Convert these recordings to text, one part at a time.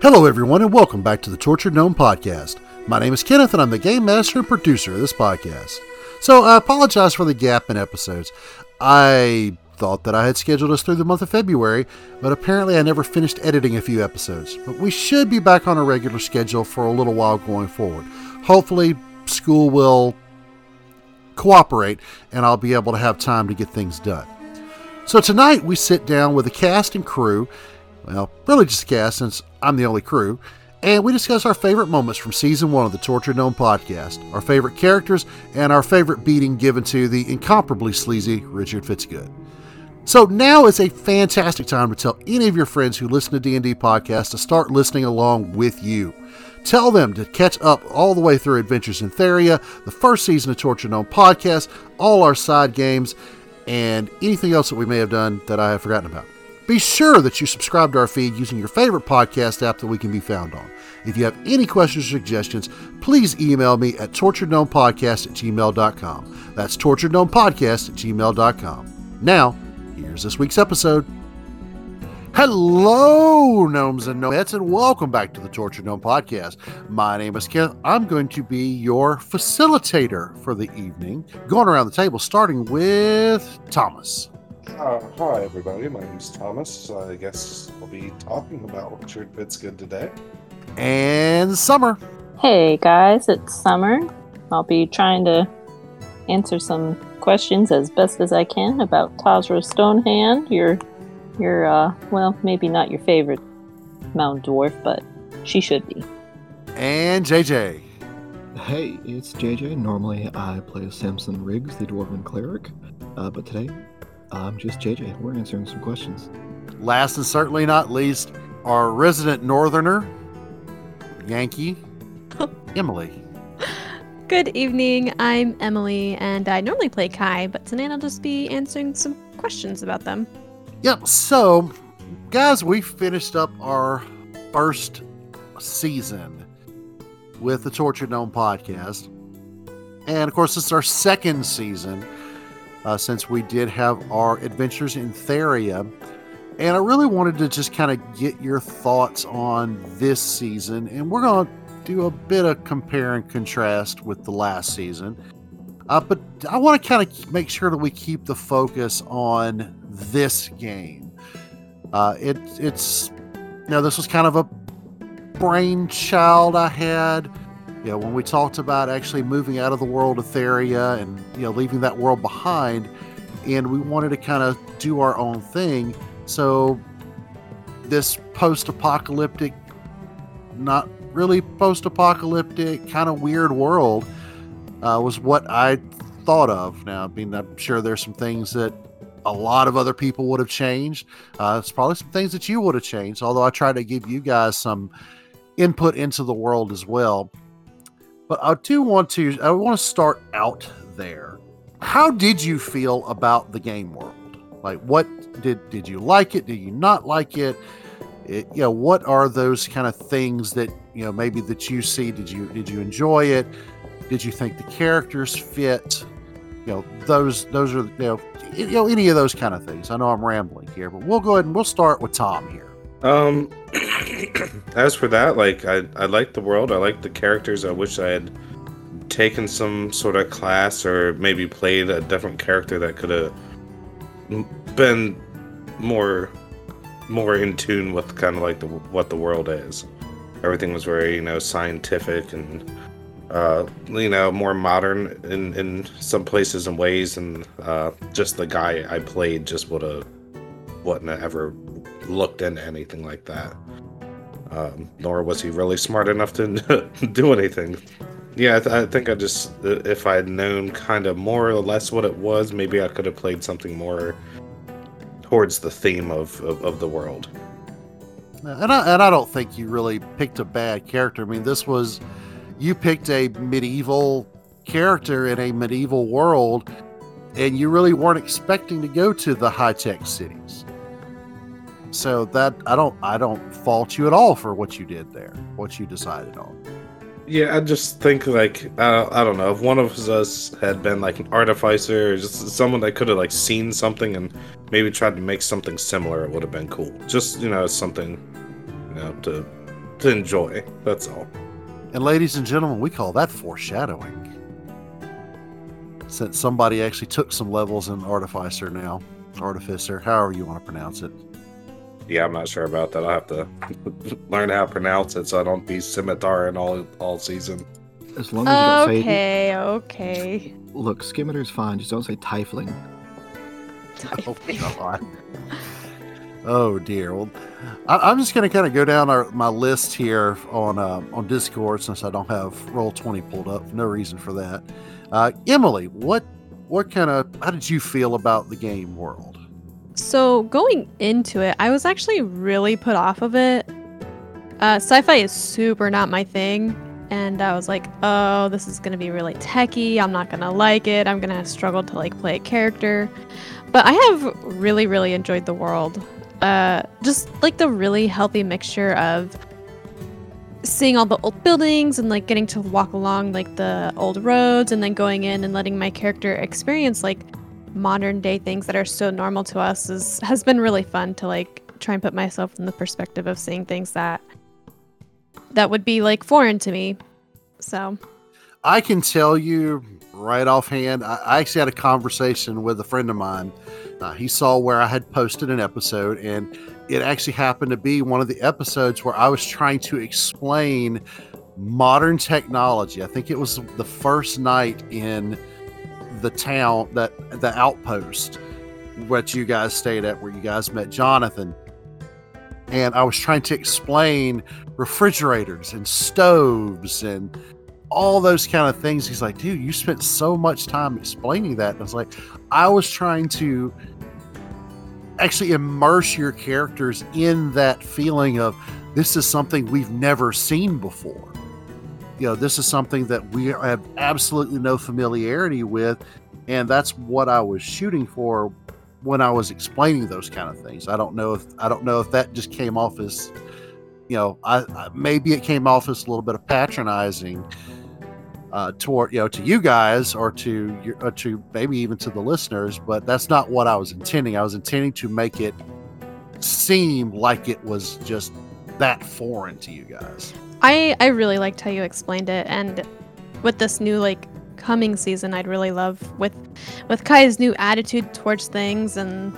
Hello, everyone, and welcome back to the Tortured Gnome Podcast. My name is Kenneth, and I'm the game master and producer of this podcast. So, I apologize for the gap in episodes. I thought that I had scheduled us through the month of February, but apparently I never finished editing a few episodes. But we should be back on a regular schedule for a little while going forward. Hopefully, school will cooperate, and I'll be able to have time to get things done. So, tonight we sit down with the cast and crew well, really just a cast since I'm the only crew, and we discuss our favorite moments from season one of the Tortured Gnome podcast, our favorite characters, and our favorite beating given to the incomparably sleazy Richard Fitzgood. So now is a fantastic time to tell any of your friends who listen to D&D podcasts to start listening along with you. Tell them to catch up all the way through Adventures in Theria, the first season of Tortured Gnome podcast, all our side games, and anything else that we may have done that I have forgotten about. Be sure that you subscribe to our feed using your favorite podcast app that we can be found on. If you have any questions or suggestions, please email me at torturedgnomepodcast at gmail.com. That's torturedgnomepodcast at gmail.com. Now, here's this week's episode. Hello, gnomes and gnomettes, and welcome back to the Tortured Gnome Podcast. My name is Kenneth. I'm going to be your facilitator for the evening, going around the table, starting with Thomas. Uh, hi, everybody. My name's Thomas. I guess I'll be talking about Richard Fitzgood today. And Summer. Hey, guys, it's Summer. I'll be trying to answer some questions as best as I can about Tazra Stonehand, your, your, uh, well, maybe not your favorite mountain dwarf, but she should be. And JJ. Hey, it's JJ. Normally I play Samson Riggs, the Dwarven Cleric, uh, but today I'm just JJ. We're answering some questions. Last and certainly not least, our resident northerner, Yankee, Emily. Good evening. I'm Emily, and I normally play Kai, but tonight I'll just be answering some questions about them. Yep. So, guys, we finished up our first season with the Tortured Gnome podcast. And of course, this is our second season uh, since we did have our adventures in Theria. And I really wanted to just kind of get your thoughts on this season. And we're going to do a bit of compare and contrast with the last season. Uh, but I want to kind of make sure that we keep the focus on this game. Uh, it, it's, you know, this was kind of a brainchild I had you know, when we talked about actually moving out of the world of Theria and you know leaving that world behind, and we wanted to kind of do our own thing. So this post-apocalyptic, not really post-apocalyptic, kind of weird world uh, was what I thought of. Now, I mean, I'm sure there's some things that a lot of other people would have changed. Uh, it's probably some things that you would have changed. Although I try to give you guys some input into the world as well. But I do want to I want to start out there. How did you feel about the game world? Like what did did you like it? Did you not like it? it you know, what are those kind of things that, you know, maybe that you see did you did you enjoy it? Did you think the characters fit? You know, those those are you know, you know any of those kind of things. I know I'm rambling here, but we'll go ahead and we'll start with Tom here. Um, as for that, like I, I like the world. I like the characters. I wish I had taken some sort of class or maybe played a different character that could have been more more in tune with kind of like the what the world is. Everything was very you know scientific and uh, you know more modern in in some places and ways, and uh, just the guy I played just would have wouldn't have ever looked into anything like that. Um, nor was he really smart enough to do anything. Yeah, I, th- I, think I just, if I had known kind of more or less what it was, maybe I could have played something more towards the theme of, of, of the world. And I, and I don't think you really picked a bad character. I mean, this was, you picked a medieval character in a medieval world, and you really weren't expecting to go to the high tech cities. So that I don't I don't fault you at all for what you did there, what you decided on. Yeah, I just think like uh, I don't know if one of us had been like an artificer, or just someone that could have like seen something and maybe tried to make something similar, it would have been cool. Just you know something, you know, to to enjoy. That's all. And ladies and gentlemen, we call that foreshadowing. Since somebody actually took some levels in Artificer now, Artificer, however you want to pronounce it. Yeah, I'm not sure about that. I'll have to learn how to pronounce it so I don't be scimitar in all all season. As long as you don't say. Okay, okay. Look, Skimitar's fine. Just don't say Tifling. Oh, God. oh dear. Well, I, I'm just going to kind of go down our, my list here on uh, on Discord since I don't have Roll Twenty pulled up. No reason for that. Uh, Emily, what what kind of how did you feel about the game world? So going into it, I was actually really put off of it. Uh, sci-fi is super not my thing, and I was like, "Oh, this is gonna be really techy. I'm not gonna like it. I'm gonna struggle to like play a character." But I have really, really enjoyed the world. Uh, just like the really healthy mixture of seeing all the old buildings and like getting to walk along like the old roads, and then going in and letting my character experience like modern day things that are so normal to us is has been really fun to like try and put myself in the perspective of seeing things that that would be like foreign to me. So I can tell you right offhand, I, I actually had a conversation with a friend of mine. Uh, he saw where I had posted an episode, and it actually happened to be one of the episodes where I was trying to explain modern technology. I think it was the first night in the town that the outpost what you guys stayed at where you guys met Jonathan and I was trying to explain refrigerators and stoves and all those kind of things. He's like, dude, you spent so much time explaining that. And I was like, I was trying to actually immerse your characters in that feeling of this is something we've never seen before. You know, this is something that we have absolutely no familiarity with. And that's what I was shooting for when I was explaining those kind of things. I don't know if I don't know if that just came off as, you know, I, I maybe it came off as a little bit of patronizing uh, toward you know to you guys or to your or to maybe even to the listeners, but that's not what I was intending. I was intending to make it seem like it was just that foreign to you guys. I I really liked how you explained it, and with this new like coming season, I'd really love with with Kai's new attitude towards things and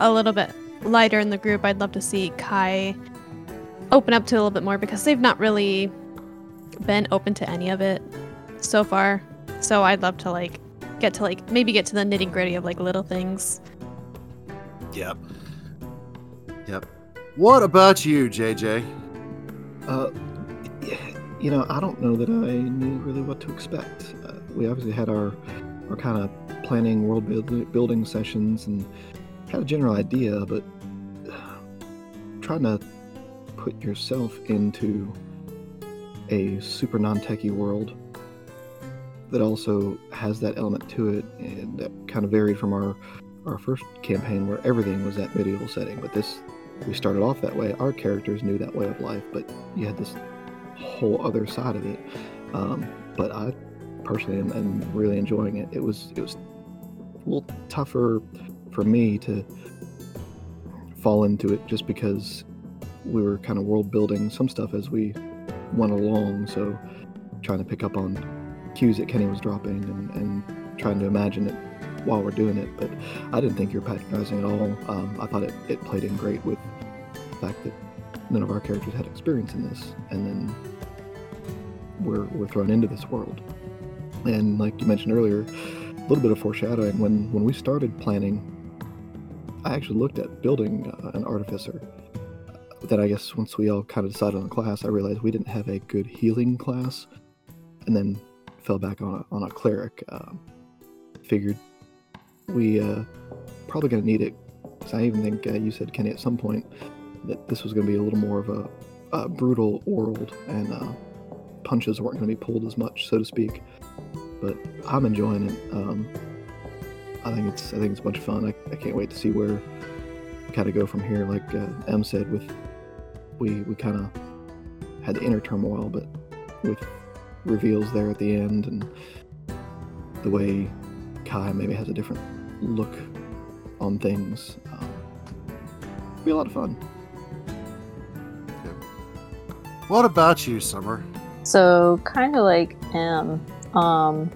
a little bit lighter in the group. I'd love to see Kai open up to a little bit more because they've not really been open to any of it so far. So I'd love to like get to like maybe get to the nitty gritty of like little things. Yep. Yep. What about you, JJ? Uh, you know, I don't know that I knew really what to expect. Uh, we obviously had our our kind of planning world build, building sessions and had a general idea, but uh, trying to put yourself into a super non-techie world that also has that element to it, and that kind of varied from our our first campaign where everything was that medieval setting. But this, we started off that way. Our characters knew that way of life, but you had this whole other side of it. Um, but I personally am, am really enjoying it. It was it was a little tougher for me to fall into it just because we were kind of world building some stuff as we went along. So trying to pick up on cues that Kenny was dropping and, and trying to imagine it while we're doing it. But I didn't think you were patronizing at all. Um, I thought it, it played in great with the fact that none of our characters had experience in this, and then we're we're thrown into this world. And like you mentioned earlier, a little bit of foreshadowing. When when we started planning, I actually looked at building uh, an artificer. Then I guess once we all kind of decided on a class, I realized we didn't have a good healing class, and then fell back on a, on a cleric. Um, figured we uh, probably going to need it. So I even think uh, you said Kenny at some point that this was going to be a little more of a, a brutal world and uh, punches weren't going to be pulled as much, so to speak. But I'm enjoying it. Um, I think it's I think it's a bunch of fun. I, I can't wait to see where kind of go from here. Like uh, M said, with we we kind of had the inner turmoil, but with reveals there at the end and the way Kai maybe has a different look on things. Um, be a lot of fun. What about you, Summer? So kind of like M. Um,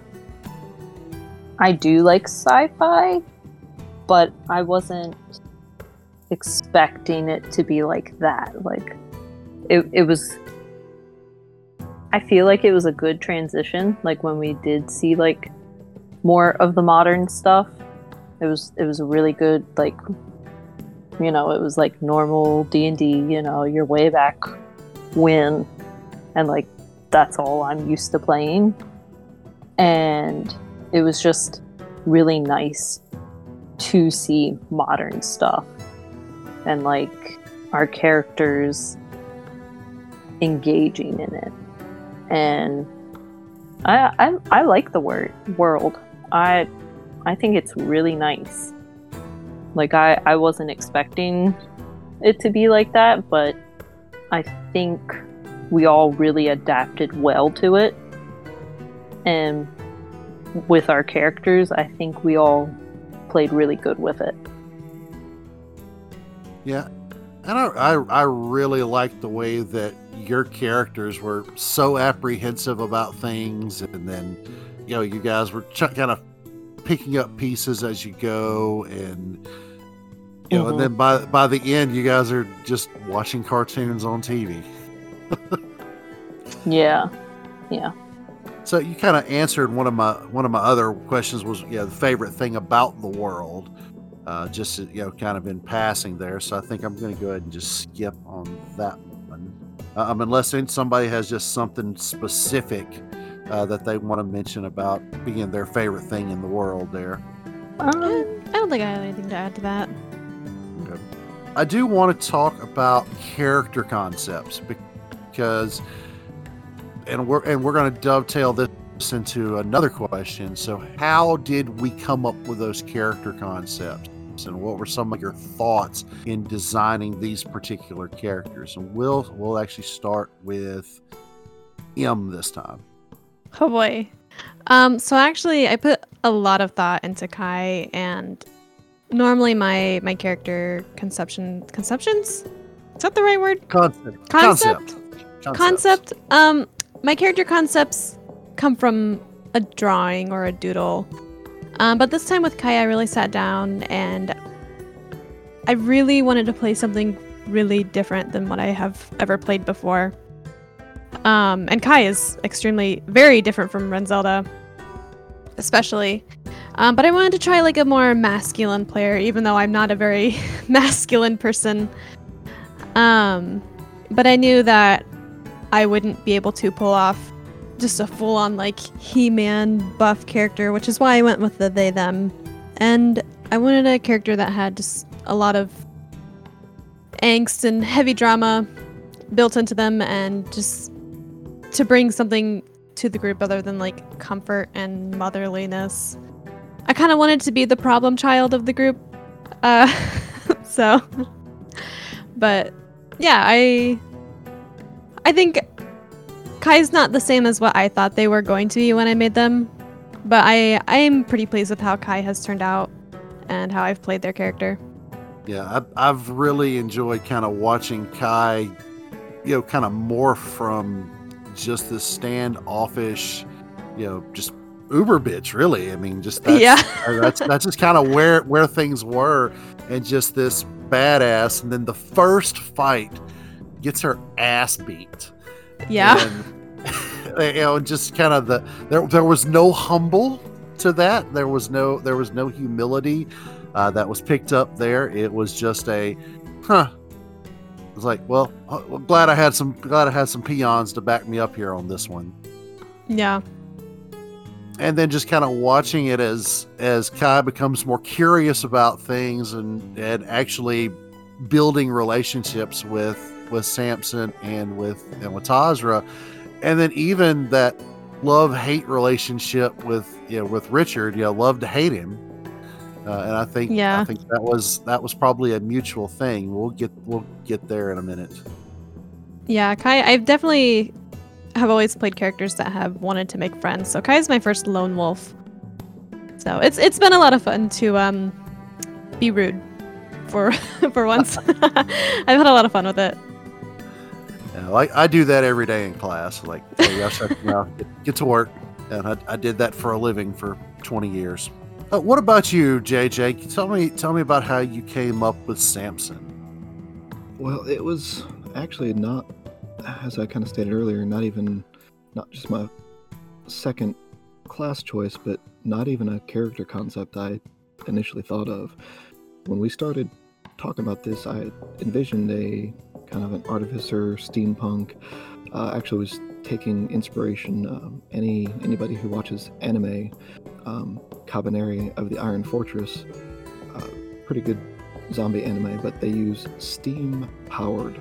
I do like sci-fi, but I wasn't expecting it to be like that. Like, it it was. I feel like it was a good transition. Like when we did see like more of the modern stuff, it was it was a really good like. You know, it was like normal D and D. You know, your way back when, and like that's all I'm used to playing. And it was just really nice to see modern stuff and like our characters engaging in it. And I I, I like the word world. I I think it's really nice. Like I, I wasn't expecting it to be like that, but I think we all really adapted well to it. And with our characters, I think we all played really good with it. Yeah, and I, I, I really liked the way that your characters were so apprehensive about things, and then you know you guys were ch- kind of picking up pieces as you go, and you know, and mm-hmm. then by by the end, you guys are just watching cartoons on TV. Yeah. Yeah. So you kind of answered one of my one of my other questions was yeah the favorite thing about the world, uh, just you know kind of in passing there. So I think I'm going to go ahead and just skip on that one, uh, um, unless somebody has just something specific uh, that they want to mention about being their favorite thing in the world. There, Uh, I don't think I have anything to add to that. I do want to talk about character concepts because, and we're and we're going to dovetail this into another question. So, how did we come up with those character concepts? And what were some of your thoughts in designing these particular characters? And we'll we'll actually start with M this time. Oh boy. Um, so actually, I put a lot of thought into Kai, and normally my my character conception conceptions is that the right word? Concept. Concept? Concept. Concept. Um, my character concepts come from a drawing or a doodle. Um, but this time with Kai, I really sat down and I really wanted to play something really different than what I have ever played before. Um, and Kai is extremely, very different from Renzelda, especially. Um, but I wanted to try like a more masculine player, even though I'm not a very masculine person. Um, but I knew that I wouldn't be able to pull off just a full on like He Man buff character, which is why I went with the they them. And I wanted a character that had just a lot of angst and heavy drama built into them and just to bring something to the group other than like comfort and motherliness. I kind of wanted to be the problem child of the group. Uh, so, but yeah, I I think Kai's not the same as what I thought they were going to be when I made them, but I I am pretty pleased with how Kai has turned out and how I've played their character. Yeah, I, I've really enjoyed kind of watching Kai, you know, kind of morph from just this standoffish, you know, just uber bitch. Really, I mean, just that's, Yeah. Uh, that's that's just kind of where where things were, and just this badass. And then the first fight gets her ass beat. Yeah. And, you know, just kind of the there there was no humble to that. There was no there was no humility uh, that was picked up there. It was just a, huh. It was like, well, uh, well, glad I had some glad I had some peons to back me up here on this one. Yeah. And then just kind of watching it as as Kai becomes more curious about things and and actually building relationships with with Samson and with and with Tazra, and then even that love hate relationship with you know with Richard, you know, love to hate him. Uh, and I think Yeah. I think that was that was probably a mutual thing. We'll get we'll get there in a minute. Yeah, Kai, I've definitely have always played characters that have wanted to make friends. So Kai is my first lone wolf. So it's it's been a lot of fun to um be rude for for once. I've had a lot of fun with it. Yeah. know, I, do that every day in class. Like, hey, get, get to work. And I, I did that for a living for 20 years. Uh, what about you, JJ? Tell me, tell me about how you came up with Samson. Well, it was actually not, as I kind of stated earlier, not even, not just my second class choice, but not even a character concept I initially thought of. When we started talking about this, I envisioned a kind of an artificer steampunk. Uh, actually, was taking inspiration. Um, any anybody who watches anime, um, Kabaneri of the Iron Fortress, uh, pretty good zombie anime, but they use steam powered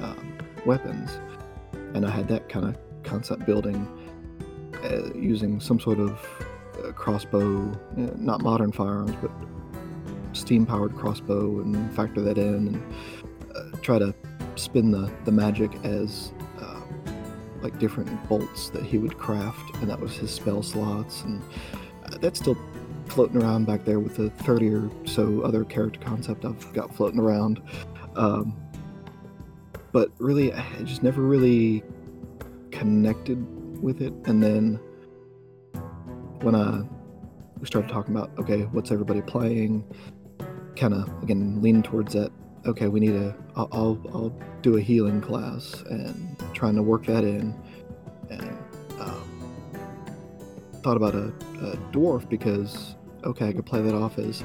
um, weapons, and I had that kind of concept building uh, using some sort of uh, crossbow, uh, not modern firearms, but steam powered crossbow, and factor that in and try to spin the, the magic as uh, like different bolts that he would craft, and that was his spell slots, and uh, that's still floating around back there with the 30 or so other character concept I've got floating around. Um, but really, I just never really connected with it. And then when I we started talking about, okay, what's everybody playing? Kind of again leaning towards that. Okay, we need a. I'll, I'll I'll do a healing class and trying to work that in, and um, thought about a, a dwarf because okay, I could play that off as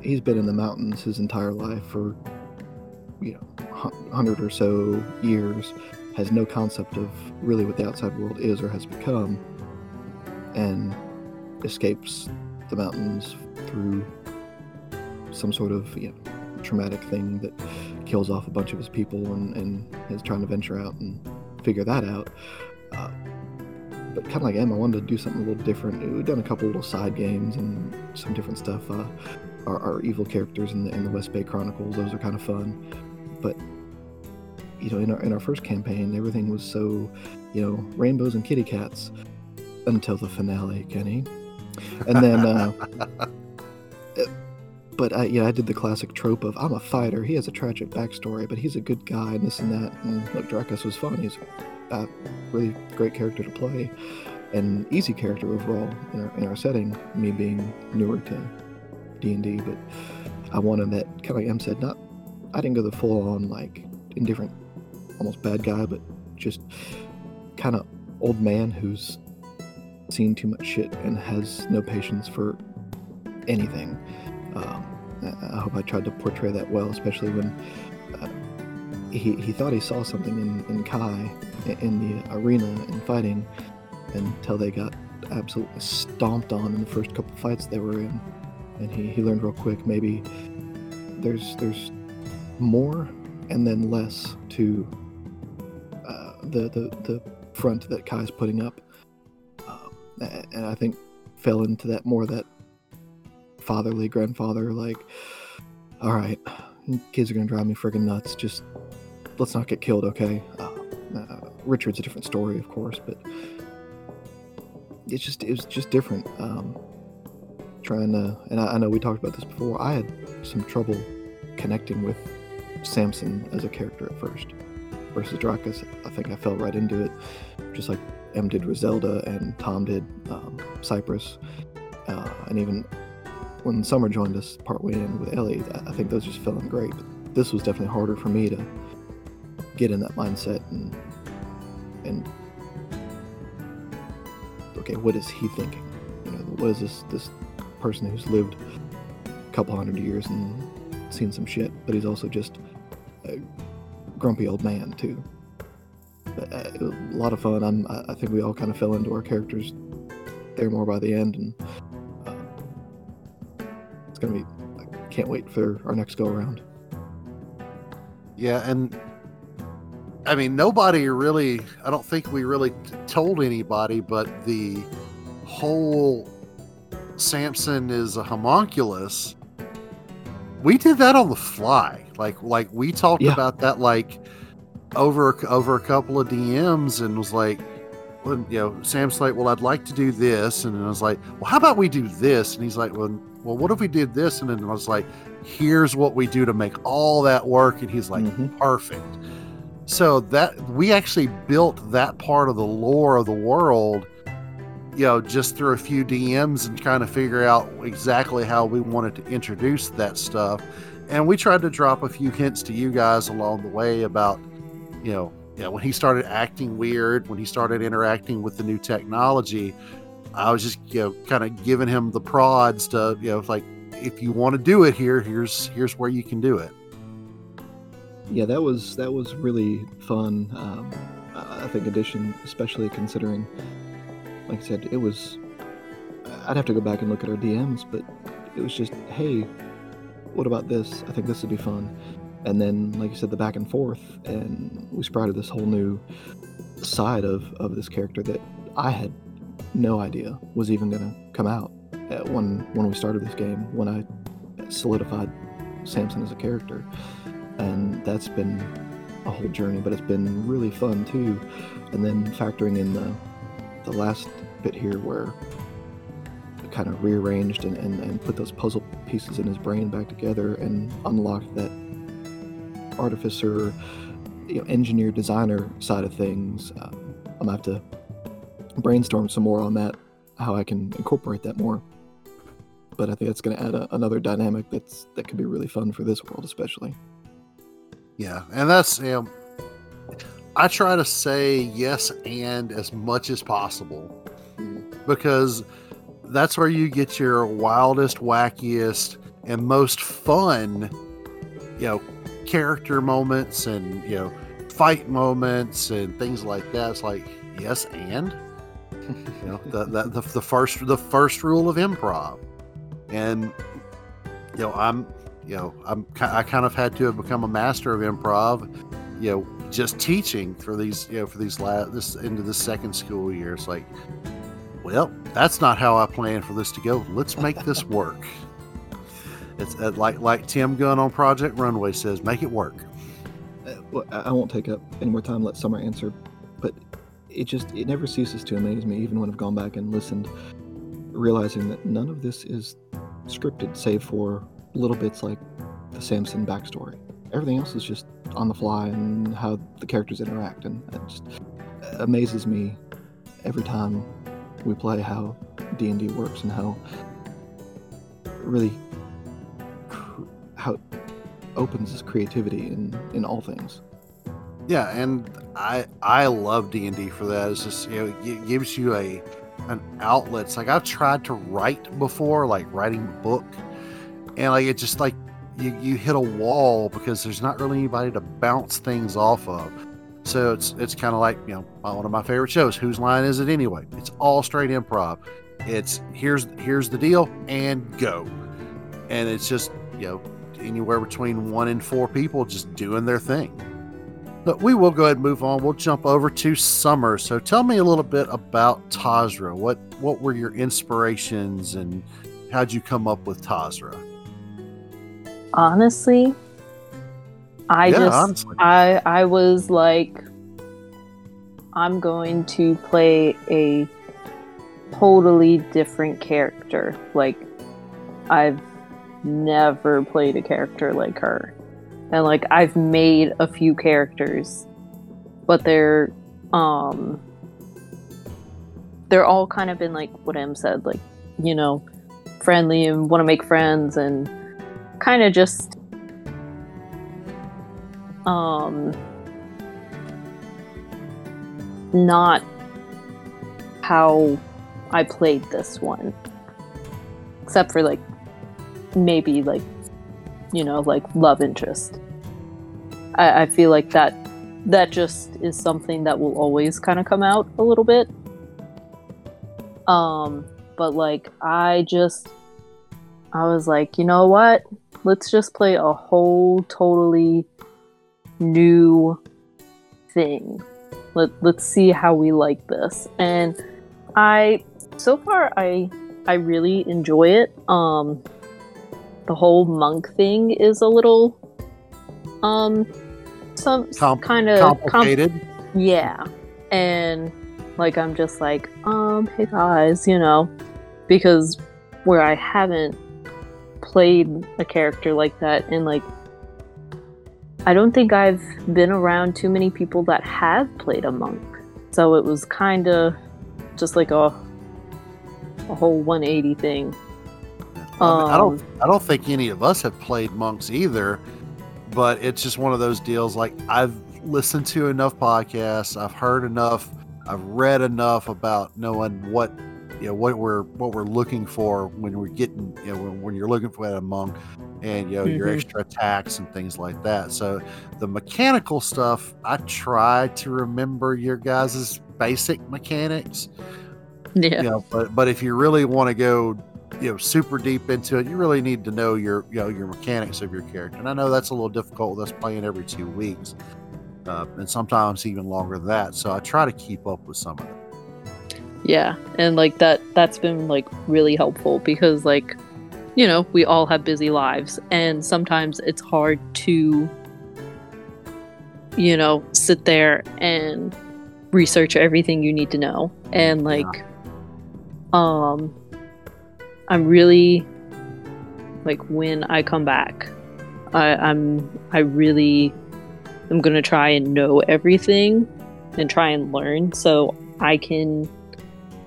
he's been in the mountains his entire life for you know hundred or so years, has no concept of really what the outside world is or has become, and escapes the mountains through some sort of you know traumatic thing that kills off a bunch of his people and, and is trying to venture out and figure that out. Uh, but kind of like Em, I wanted to do something a little different. We've done a couple little side games and some different stuff. Uh, our, our, evil characters in the, in the West Bay Chronicles, those are kind of fun. But you know, in our in our first campaign, everything was so, you know, rainbows and kitty cats until the finale, Kenny. And then, uh, but I, yeah, I did the classic trope of I'm a fighter. He has a tragic backstory, but he's a good guy, and this and that. And look, Drakus was fun. He's a really great character to play, and easy character overall in our, in our setting. Me being newer to D and D, but I wanted that kind of like Em said. Not, I didn't go the full on like indifferent, almost bad guy, but just kind of old man who's seen too much shit and has no patience for anything. Um, I hope I tried to portray that well, especially when uh, he, he thought he saw something in, in Kai in the arena and fighting until they got absolutely stomped on in the first couple fights they were in. And he, he learned real quick maybe there's there's more and then less to uh, the, the the front that Kai's putting up and I think fell into that more that fatherly grandfather like all right kids are gonna drive me friggin' nuts just let's not get killed okay? Uh, uh, richard's a different story of course but it's just it was just different um, trying to and I, I know we talked about this before i had some trouble connecting with samson as a character at first versus Drakus, I think I fell right into it, just like Em did Zelda and Tom did um, Cypress, uh, and even when Summer joined us partway in with Ellie, I think those just fell in great. But this was definitely harder for me to get in that mindset and and okay, what is he thinking? You know, what is this this person who's lived a couple hundred years and seen some shit, but he's also just a grumpy old man too. But, uh, a lot of fun. I'm, I think we all kind of fell into our characters there more by the end, and it's gonna be. I can't wait for our next go around. Yeah, and I mean, nobody really. I don't think we really told anybody, but the whole Samson is a homunculus. We did that on the fly. Like, like we talked Yeah. about that like over over a couple of DMs, and was like, you know, Sam's like, well, I'd like to do this, and I was like, well, how about we do this? And he's like, well, well, what if we did this? And then I was like, here's what we do to make all that work, and he's like, Mhm. perfect. So that we actually built that part of the lore of the world, you know, just through a few DMs and trying to figure out exactly how we wanted to introduce that stuff. And we tried to drop a few hints to you guys along the way about, you know, yeah, when he started acting weird, when he started interacting with the new technology, I was just, you know, kind of giving him the prods to, you know, like if you want to do it here, here's here's where you can do it. Yeah, that was that was really fun. Um, I think addition, especially considering, like I said, it was. I'd have to go back and look at our DMs, but it was just, hey, what about this? I think this would be fun. And then, like you said, the back and forth, and we sprouted this whole new side of, of this character that I had no idea was even going to come out when when we started this game. When I solidified Samson as a character, and that's been a whole journey. But it's been really fun too. And then factoring in the the last bit here where I kind of rearranged and, and, and put those puzzle pieces in his brain back together and unlocked that artificer, you know, engineer, designer side of things. Um, I'm gonna have to brainstorm some more on that, how I can incorporate that more. But I think that's going to add a, another dynamic that's that could be really fun for this world, especially. Yeah, and that's you know, I try to say yes and as much as possible because that's where you get your wildest, wackiest, and most fun, you know, character moments and you know, fight moments and things like that. It's like yes and you know the, the, the, the first the first rule of improv. And you know i'm you know i'm i kind of had to have become a master of improv you know just teaching for these you know for these last this into the second school year. It's like well that's not how i planned for this to go. Let's make this work. It's uh, like like tim gunn on project runway says make it work. Uh, well, i won't take up any more time. Let summer answer it just it never ceases to amaze me even when i've gone back and listened realizing that none of this is scripted save for little bits like the samson backstory. Everything else is just on the fly and how the characters interact and it just amazes me every time we play how d&d works and how really how it opens this creativity in in all things yeah and i i love d&d for that. It's just you know it gives you a an outlet it's like i've tried to write before like writing a book and like it just like you, you hit a wall because there's not really anybody to bounce things off of. So it's it's kind of like you know one of my favorite shows whose line is it anyway? It's all straight improv. It's here's here's the deal and go. And it's just you know anywhere between one and four people just doing their thing but we will go ahead and move on. We'll jump over to summer. So tell me a little bit about Tazra. What what were your inspirations and how'd you come up with Tazra? Honestly, I Yeah, just honestly. I I was like I'm going to play a totally different character. Like I've never played a character like her. And like I've made a few characters, but they're um they're all kind of been like what Em said, like, you know, friendly and want to make friends and kind of just um not how I played this one. Except for like maybe like you know, like love interest. I, I feel like that that just is something that will always kind of come out a little bit. Um, but like I just I was like, you know what? Let's just play a whole totally new thing. Let let's see how we like this. And I so far I I really enjoy it. Um the whole monk thing is a little um some Com- kind of Complicated. yeah. And like I'm just like, um, hey guys, you know, because where I haven't played a character like that and like I don't think I've been around too many people that have played a monk. So it was kind of just like a a whole 180 thing. I, I don't Um, I don't think any of us have played monks either, but it's just one of those deals like I've listened to enough podcasts, I've heard enough, I've read enough about knowing what you know what we're what we're looking for when we're getting you know when, when you're looking for a monk and you know your Mhm. extra attacks and things like that. So the mechanical stuff, I try to remember your guys' basic mechanics Yeah. you know, but but if you really want to go you know super deep into it you really need to know your you know your mechanics of your character and i know that's a little difficult with us playing every two weeks uh, and sometimes even longer than that so i try to keep up with some of it Yeah, and like that that's been like really helpful because like you know, we all have busy lives and sometimes it's hard to you know, sit there and research everything you need to know. And like um I'm really like when I come back, I, I'm I really am gonna try and know everything and try and learn so I can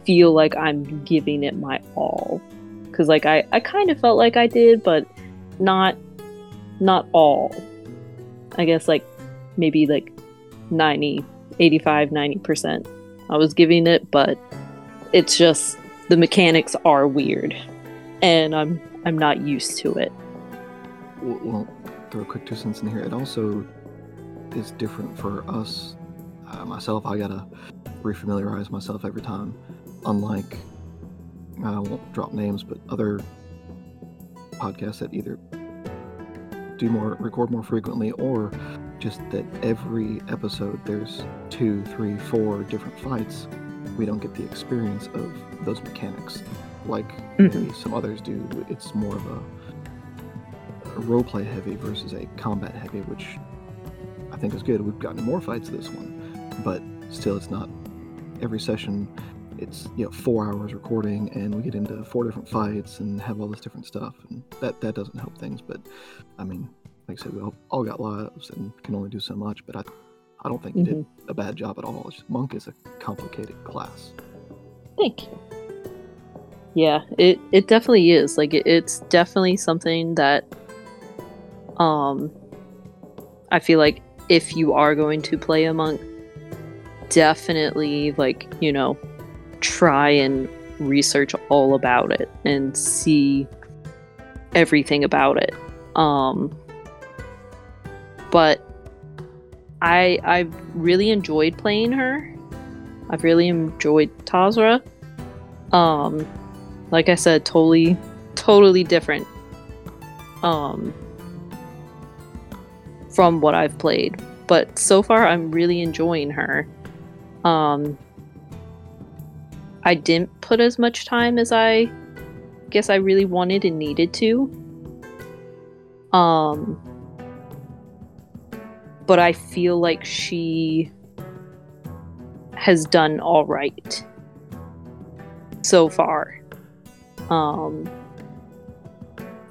feel like I'm giving it my all. Cause like I, I kind of felt like I did, but not not all. I guess like maybe like 90, 85, 90%. I was giving it, but it's just the mechanics are weird. And I'm I'm not used to it. Well, well, throw a quick two cents in here. It also is different for us. Uh, myself, I gotta refamiliarize myself every time. Unlike, I won't drop names, but other podcasts that either do more, record more frequently, or just that every episode there's two, three, four different fights. We don't get the experience of those mechanics like Mhm. maybe some others do. It's more of a a roleplay heavy versus a combat heavy, which I think is good. We've gotten more fights this one, but still, it's not every session. It's you know four hours recording, and we get into four different fights and have all this different stuff, and that that doesn't help things. But I mean, like I said, we all, all got lives and can only do so much. But I, I don't think you did a bad job at all. It's just, Monk is a complicated class. Thank you. Yeah, it it definitely is. Like it, it's definitely something that um I feel like if you are going to play a monk, definitely like, you know, try and research all about it and see everything about it. Um but I I've really enjoyed playing her. I've really enjoyed Tazra. Um, like I said, totally, totally different. Um, from what I've played, but so far I'm really enjoying her. Um, I didn't put as much time as I guess I really wanted and needed to. Um, but I feel like she has done all right so far. Um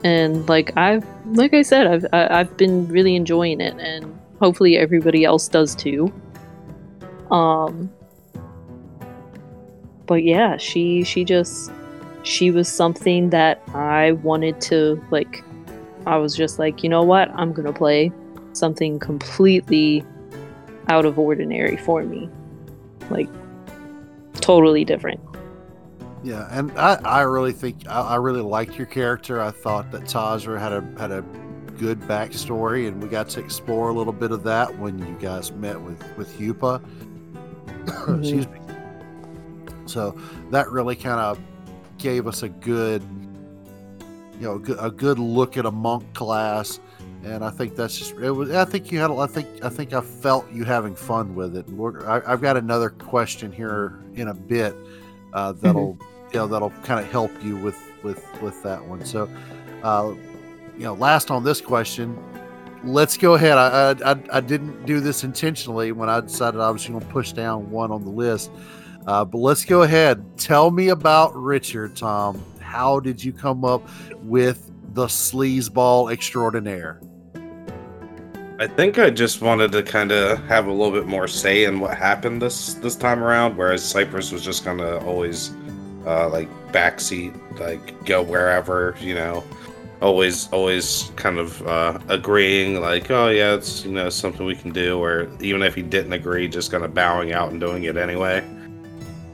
and like I've like I said I've I've been really enjoying it and hopefully everybody else does too. Um but yeah, she she just she was something that I wanted to like I was just like, you know what? I'm to play something completely out of ordinary for me. Like totally different. Yeah, and I, I really think I, I really liked your character. I thought that Tazra had a had a good backstory, and we got to explore a little bit of that when you guys met with with Yupa. Mm-hmm. Excuse me. So that really kind of gave us a good, you know, a good, a good look at a monk class, and I think that's just it was. I think you had. I think I think I felt you having fun with it. I, I've got another question here in a bit uh, that'll you know that'll kind of help you with with with that one. So, uh, you know, last on this question, let's go ahead. I I, I- I didn't do this intentionally when I decided I was going to push down one on the list, uh, but let's go ahead. Tell me about Richard, Tom. How did you come up with the sleazeball extraordinaire? I think I just wanted to kind of have a little bit more say in what happened this this time around, whereas Cypress was just kind of always uh, like backseat, like go wherever, you know, always always kind of uh, agreeing, like, oh yeah, it's you know something we can do, or even if he didn't agree, just kind of bowing out and doing it anyway.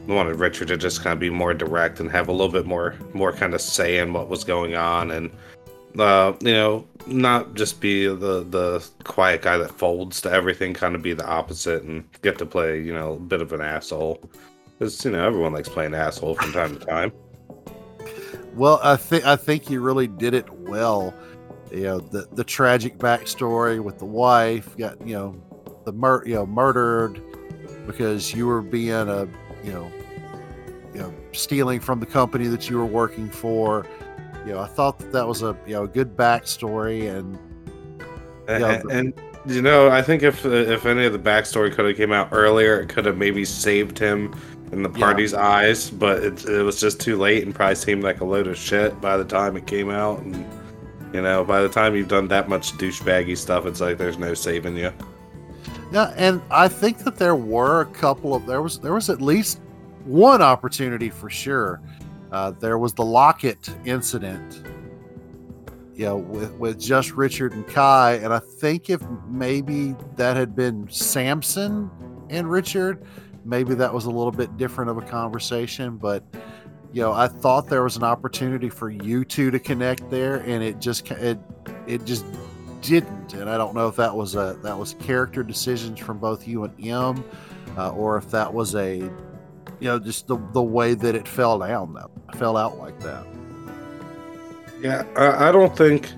I wanted Richard to just kind of be more direct and have a little bit more more kind of say in what was going on and uh, you know, not just be the the quiet guy that folds to everything, kind of be the opposite and get to play, you know, a bit of an asshole. Because you know everyone likes playing asshole from time to time. Well, I think I think you really did it well. You know, the the tragic backstory with the wife got you know the mur- you know murdered because you were being a you know you know stealing from the company that you were working for you know, I thought that that was a you know a good backstory and you know, and, and you know, I think if uh, if any of the backstory could have came out earlier, it could have maybe saved him in the party's yeah. eyes. But it, it was just too late, and probably seemed like a load of shit by the time it came out. And you know, by the time you've done that much douchebaggy stuff, it's like there's no saving you. Yeah, and I think that there were a couple of there was there was at least one opportunity for sure uh, there was the Lockett incident, you know, with, with just Richard and Kai. And I think if maybe that had been Samson and Richard, maybe that was a little bit different of a conversation. But, you know, I thought there was an opportunity for you two to connect there, and it just, it, it just didn't. And I don't know if that was a, that was character decisions from both you and M, uh, or if that was a you know, just the, the way that it fell down, that fell out like that. Yeah, I, I don't think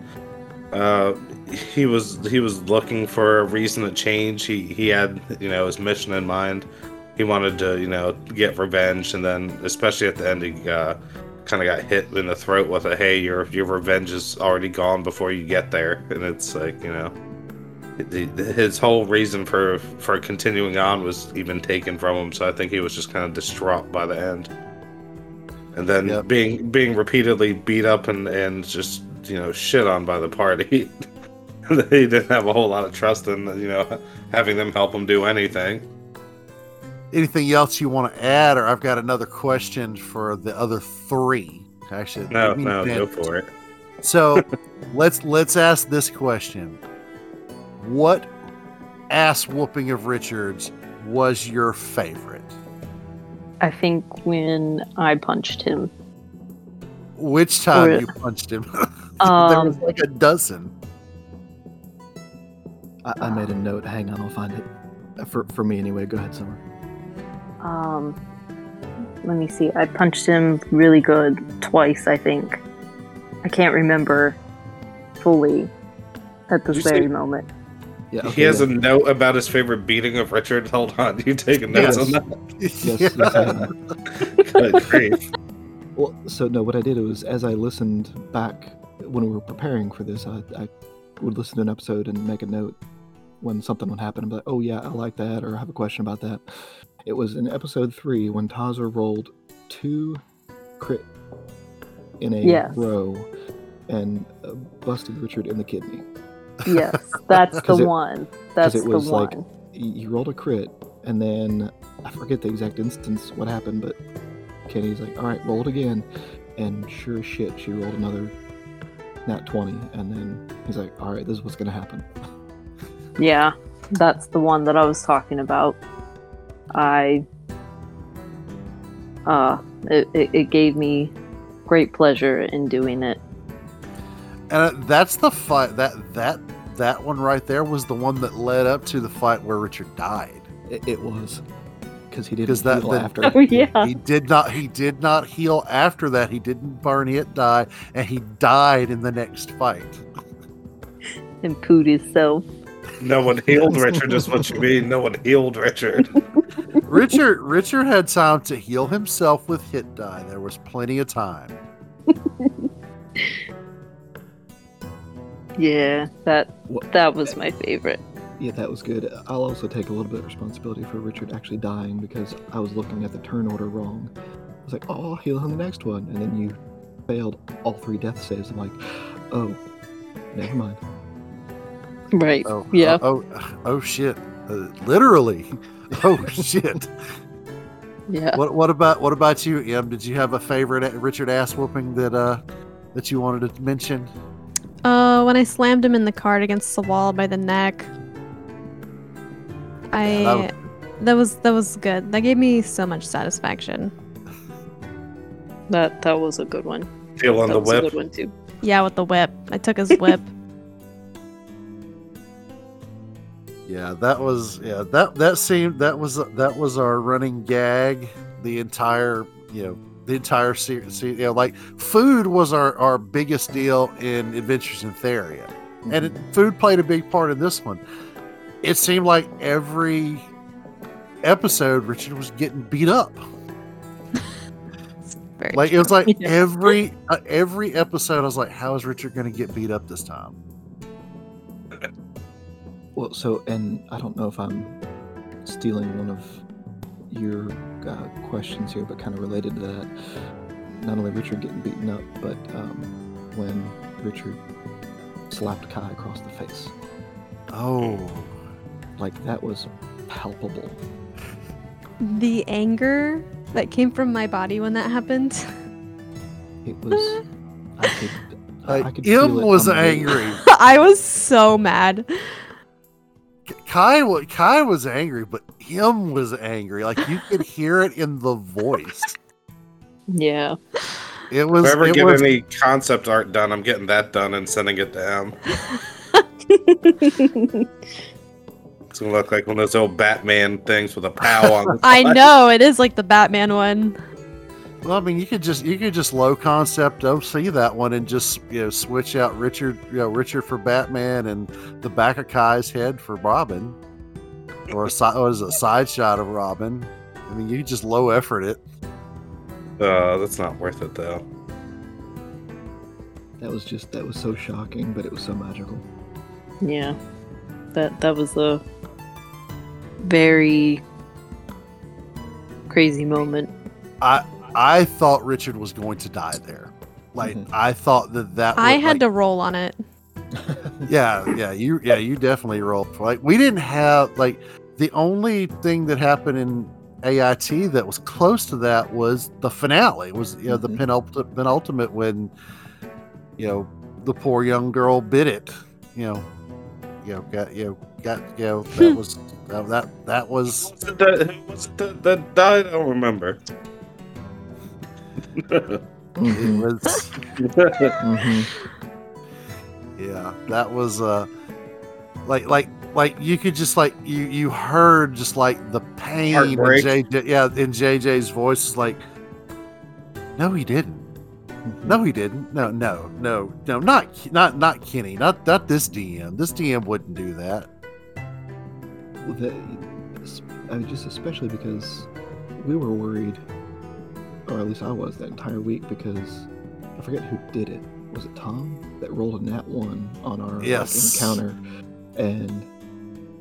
uh, he was he was looking for a reason to change. He he had you know his mission in mind. He wanted to you know get revenge, and then especially at the end, he uh, kind of got hit in the throat with a "Hey, your your revenge is already gone before you get there," and it's like you know his whole reason for for continuing on was even taken from him. So I think he was just kind of distraught by the end. And then yep. being being repeatedly beat up and and just you know shit on by the party. he didn't have a whole lot of trust in you know having them help him do anything. Anything else you want to add, or I've got another question for the other three. Actually, no, no, go for it. So let's let's ask this question what ass whooping of Richard's was your favorite? I think when I punched him. Which time or, you punched him? um, there was like a dozen. I, I, made a note. Hang on, I'll find it. Uh, for for me anyway. Go ahead, Summer. Um, let me see. I punched him really good twice. I think. I can't remember fully at this very say, moment. Yeah, okay, he has yeah. a note about his favorite beating of Richard. Hold on, Do you taking notes yes. on that? yes, Good grief. Well, so no, what I did was as I listened back when we were preparing for this, I, I would listen to an episode and make a note when something would happen. I'm like, oh yeah, I like that, or I have a question about that. It was in episode three when Tazra rolled two crit in a yes. row and uh, busted Richard in the kidney. Yes, that's the it, one. That's it was the one. Like, you rolled a crit, and then I forget the exact instance what happened, but Kenny's like, "All right, roll it again," and sure as shit, she rolled another nat twenty, and then he's like, "All right, this is what's gonna happen." Yeah, that's the one that I was talking about. I, uh, it, it, it gave me great pleasure in doing it and uh, that's the fight that that that one right there was the one that led up to the fight where Richard died. It, it was because he didn't that, heal the, after. Oh yeah, he did not. He did not heal after that. He didn't burn it, die, and he died in the next fight. and pooed himself. No one healed Richard, is what you mean. No one healed Richard. Richard Richard had time to heal himself with hit die. There was plenty of time. Yeah, that that was my favorite. Yeah, that was good. I'll also take a little bit of responsibility for Richard actually dying because I was looking at the turn order wrong. I was like, oh, I'll heal on the next one. And then you failed all three death saves. I'm like, oh, never mind. Right. Oh, yeah. Oh, oh, oh shit! Uh, literally. Oh shit! yeah. What what about what about you, Em? Did you have a favorite Richard ass whooping that uh that you wanted to mention? Uh, when I slammed him in the cart against the wall by the neck. I Yeah, that that was that was good. That gave me so much satisfaction. That that was a good one. Feel on that the was a whip. good one too. Yeah, with the whip. I took his whip. Yeah, that was yeah that that seemed that was that was our running gag the entire you know the entire series. You know, like food was our our biggest deal in Adventures in Theria, and it, food played a big part in this one. It seemed like every episode Richard was getting beat up. Very Like it was true. like Yeah. every uh, every episode, I was like, "How is Richard going to get beat up this time?" Well, so, and I don't know if I'm stealing one of your uh, questions here, but kind of related to that. Not only Richard getting beaten up, but um, when Richard slapped Kai across the face. Oh, Like, that was palpable. the anger that came from my body when that happened. It was. I could. I, I could Im feel it was on the way- angry. I was so mad. Kai, Kai was angry, but him was angry. Like you could hear it in the voice. Yeah. It was. If I ever get was any concept art done, I'm getting that done and sending it down. It's gonna look like one of those old Batman things with a pow on the I know it is like the Batman one. Well, I mean, you could just you could just low concept OC that one and just you know switch out Richard, you know Richard for Batman and the back of Kai's head for Robin, or a side what is it, a side shot of Robin. I mean, you could just low effort it. Uh, that's not worth it though. That was just. That was so shocking, but it was so magical. yeah. That that was a very crazy moment. I I thought Richard was going to die there. Like Mhm. I thought that that I would, had like, to roll on it. yeah yeah you yeah you definitely rolled like we didn't have like the only thing that happened in ait that was close to that was the finale was you know the Mhm. penultimate penultimate when you know the poor young girl bit it you know you know got you know got you know that was that that, that was Was it the, who was it the, that died? I don't remember. Mhm, was mhm. Yeah, that was uh like like like you could just like you you heard just like the pain in JJ yeah in JJ's voice is like no he didn't. Mhm. no he didn't. No no no no not not not Kenny not not this DM this DM wouldn't do that. Well, that, I mean, just especially because we were worried, or at least I was that entire week because I forget who did it. Was it Tom that rolled a nat one on our like, Yes. encounter? And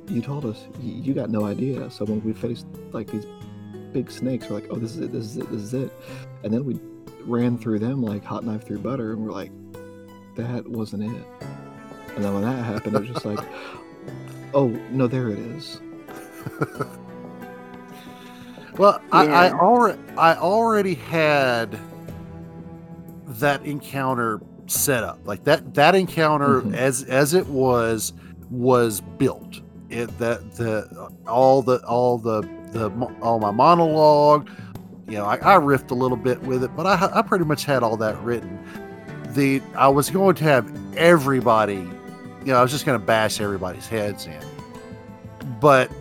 you told us y- you got no idea. So when we faced like these big snakes, we're like, "Oh, this is it. This is it. This is it." And then we ran through them like hot knife through butter, and we're like, "That wasn't it." And then when that happened, it was just like, "Oh no, there it is." well I I already I already had that encounter set up. Like that that encounter Mhm. as as it was was built. It that the all the all the the all my monologue you know I, I riffed a little bit with it but I, I pretty much had all that written. The i was going to have everybody you know i was just going to bash everybody's heads in. But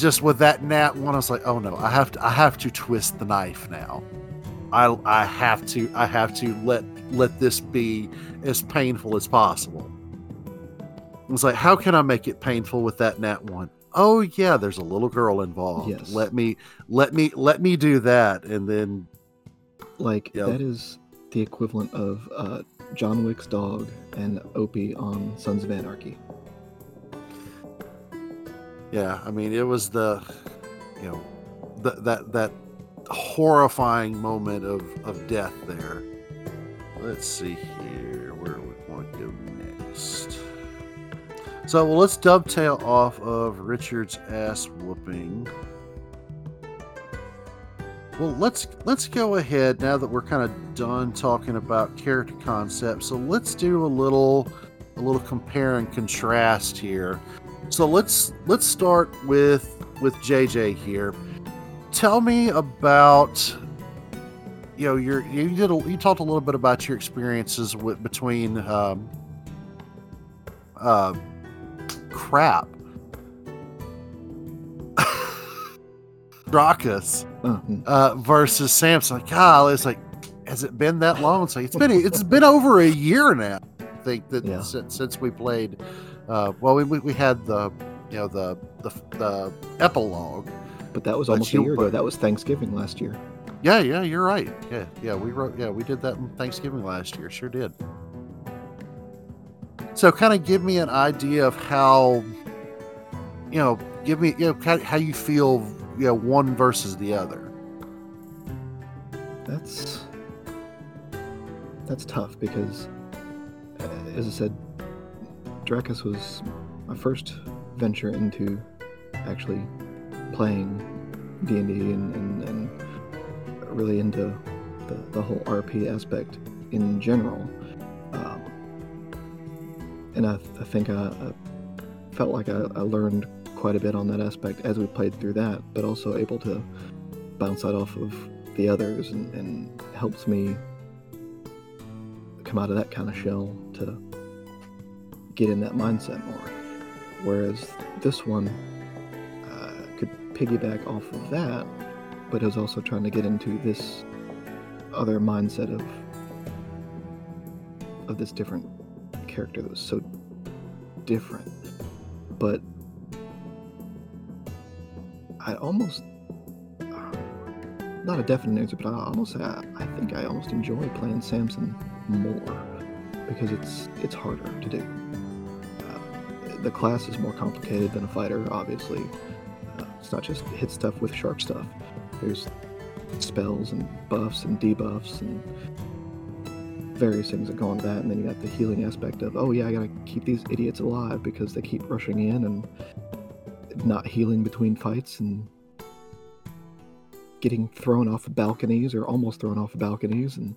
just with that nat one i was like oh no i have to i have to twist the knife now i i have to i have to let let this be as painful as possible it's like how can i make it painful with that nat one oh yeah there's a little girl involved Yes. let me let me let me do that and then Like Yep. that is the equivalent of uh, John Wick's dog and Opie on Sons of Anarchy. Yeah, I mean, it was the, you know, th- that that horrifying moment of of death there. Let's see here, where we want to go next. So well, let's dovetail off of Richard's ass whooping. Well, let's let's go ahead now that we're kind of done talking about character concepts. So let's do a little a little compare and contrast here. So let's let's start with with JJ here. Tell me about you know your you did a, you talked a little bit about your experiences with between um, uh, crap Dracus Oh, mm. uh, versus Samson. Like, God, it's like, has it been that long? It's like it's been it's been over a year now. I think that Yeah. since, since we played. Uh, well, we, we we had the you know the the, the epilogue. but that was almost you- a year ago. That was Thanksgiving last year. Yeah, yeah, you're right. Yeah, yeah, we wrote. Yeah, we did that in Thanksgiving last year. Sure did. So, kind of give me an idea of how, you know, give me you know how you feel, you know, one versus the other. That's that's tough because, uh, as I said, Dracus was my first venture into actually playing D and D and, and, and really into the, the whole RP aspect in general. Um, and I, I think I, I felt like I, I learned quite a bit on that aspect as we played through that, but also able to bounce that off of the others and, and helps me come out of that kind of shell to get in that mindset more. Whereas this one uh, could piggyback off of that, but is also trying to get into this other mindset of of this different character that was so different. But I almost not a definite answer, but I almost say I, I think I almost enjoy playing Samson more because it's it's harder to do. The class is more complicated than a fighter, obviously. Uh, it's not just hit stuff with sharp stuff. There's spells and buffs and debuffs and various things that go on that, and then you got the healing aspect of oh yeah, I gotta keep these idiots alive because they keep rushing in and not healing between fights and getting thrown off of balconies or almost thrown off of balconies and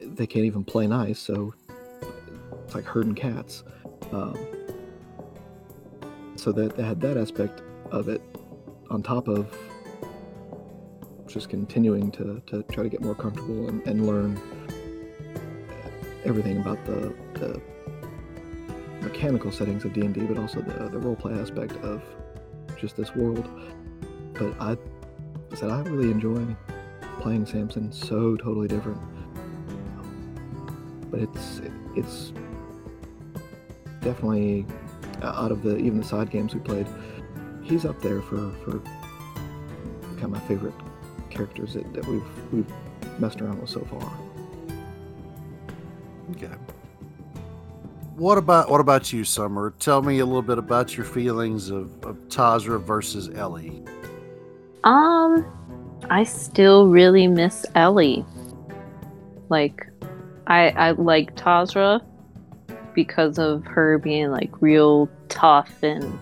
they can't even play nice so it's like herding cats um, so that they had that aspect of it on top of just continuing to, to try to get more comfortable and, and learn everything about the, the mechanical settings of D&D but also the, the roleplay aspect of just this world but I, said I really enjoy playing Samson. So totally different, but it's it's definitely uh, out of the even the side games we played. He's up there for for kind of my favorite characters that, that we've we've messed around with so far. Okay. What about what about you, Summer? Tell me a little bit about your feelings of, of Tazra versus Ellie. Um, I still really miss Ellie. Like, I I like Tazra because of her being like real tough and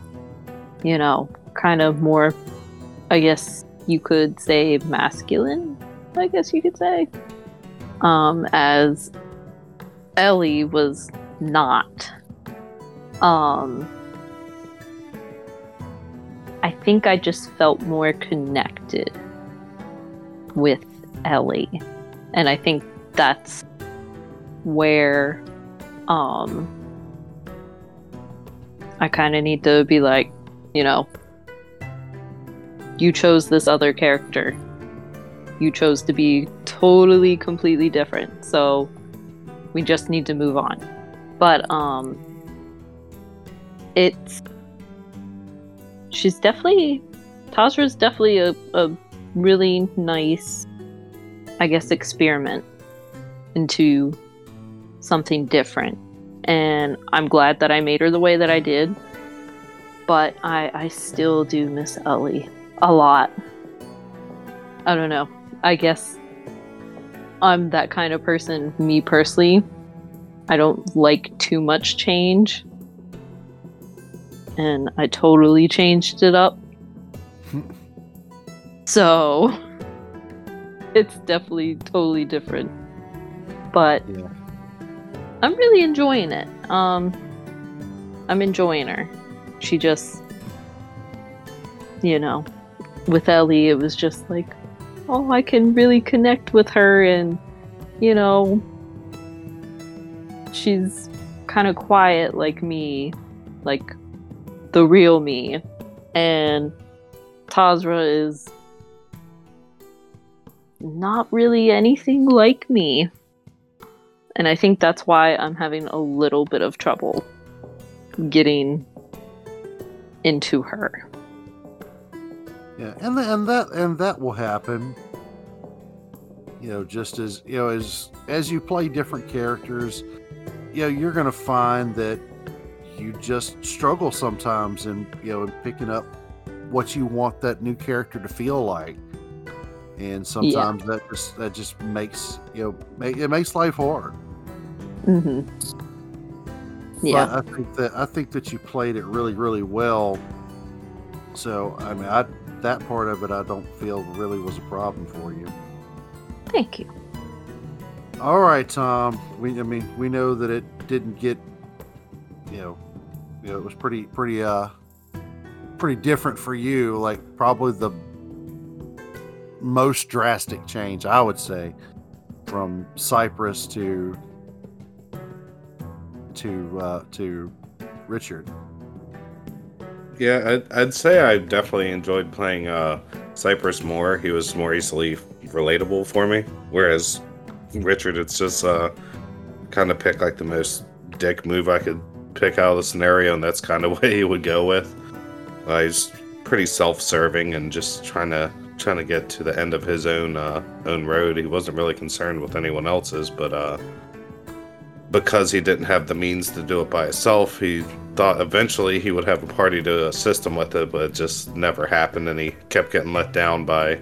you know, kind of more. I guess you could say masculine. I guess you could say. Um, as Ellie was not. Um, I think I just felt more connected with Ellie. And I think that's where um I kind of need to be like, you know, you chose this other character. You chose to be totally completely different. So we just need to move on. But um it's she's definitely Tazra's definitely a, a really nice I guess experiment into something different. And I'm glad that I made her the way that I did. But I I still do miss Ellie a lot. I don't know. I guess I'm that kind of person, me personally. I don't like too much change. and I totally changed it up. so it's definitely totally different. But Yeah. I'm really enjoying it. Um I'm enjoying her. She just you know, with Ellie it was just like, oh, I can really connect with her and you know, she's kind of quiet like me, like the real me. And Tazra is not really anything like me. And I think that's why I'm having a little bit of trouble getting into her. Yeah, and the, and that and that will happen. You know, just as you know, as as you play different characters, you know, you're going to find that you just struggle sometimes in you know in picking up what you want that new character to feel like, and sometimes that just that just makes you know make, it makes life hard. Mm-hmm. Yeah. But I think that I think that you played it really, really well. So I mean, I that part of it I don't feel really was a problem for you. Thank you. All right, Tom. We I mean we know that it didn't get you know you know it was pretty pretty uh pretty different for you. Like probably the most drastic change I would say from Cypress to to uh, to Richard. Yeah, I'd, I'd say I definitely enjoyed playing uh, Cypress more. He was more easily relatable for me. Whereas Richard, it's just uh, kind of pick like the most dick move I could pick out of the scenario, and that's kind of what he would go with. Uh, he's pretty self-serving and just trying to trying to get to the end of his own uh, own road. He wasn't really concerned with anyone else's, but uh, because he didn't have the means to do it by himself, he thought eventually he would have a party to assist him with it, but it just never happened, and he kept getting let down by,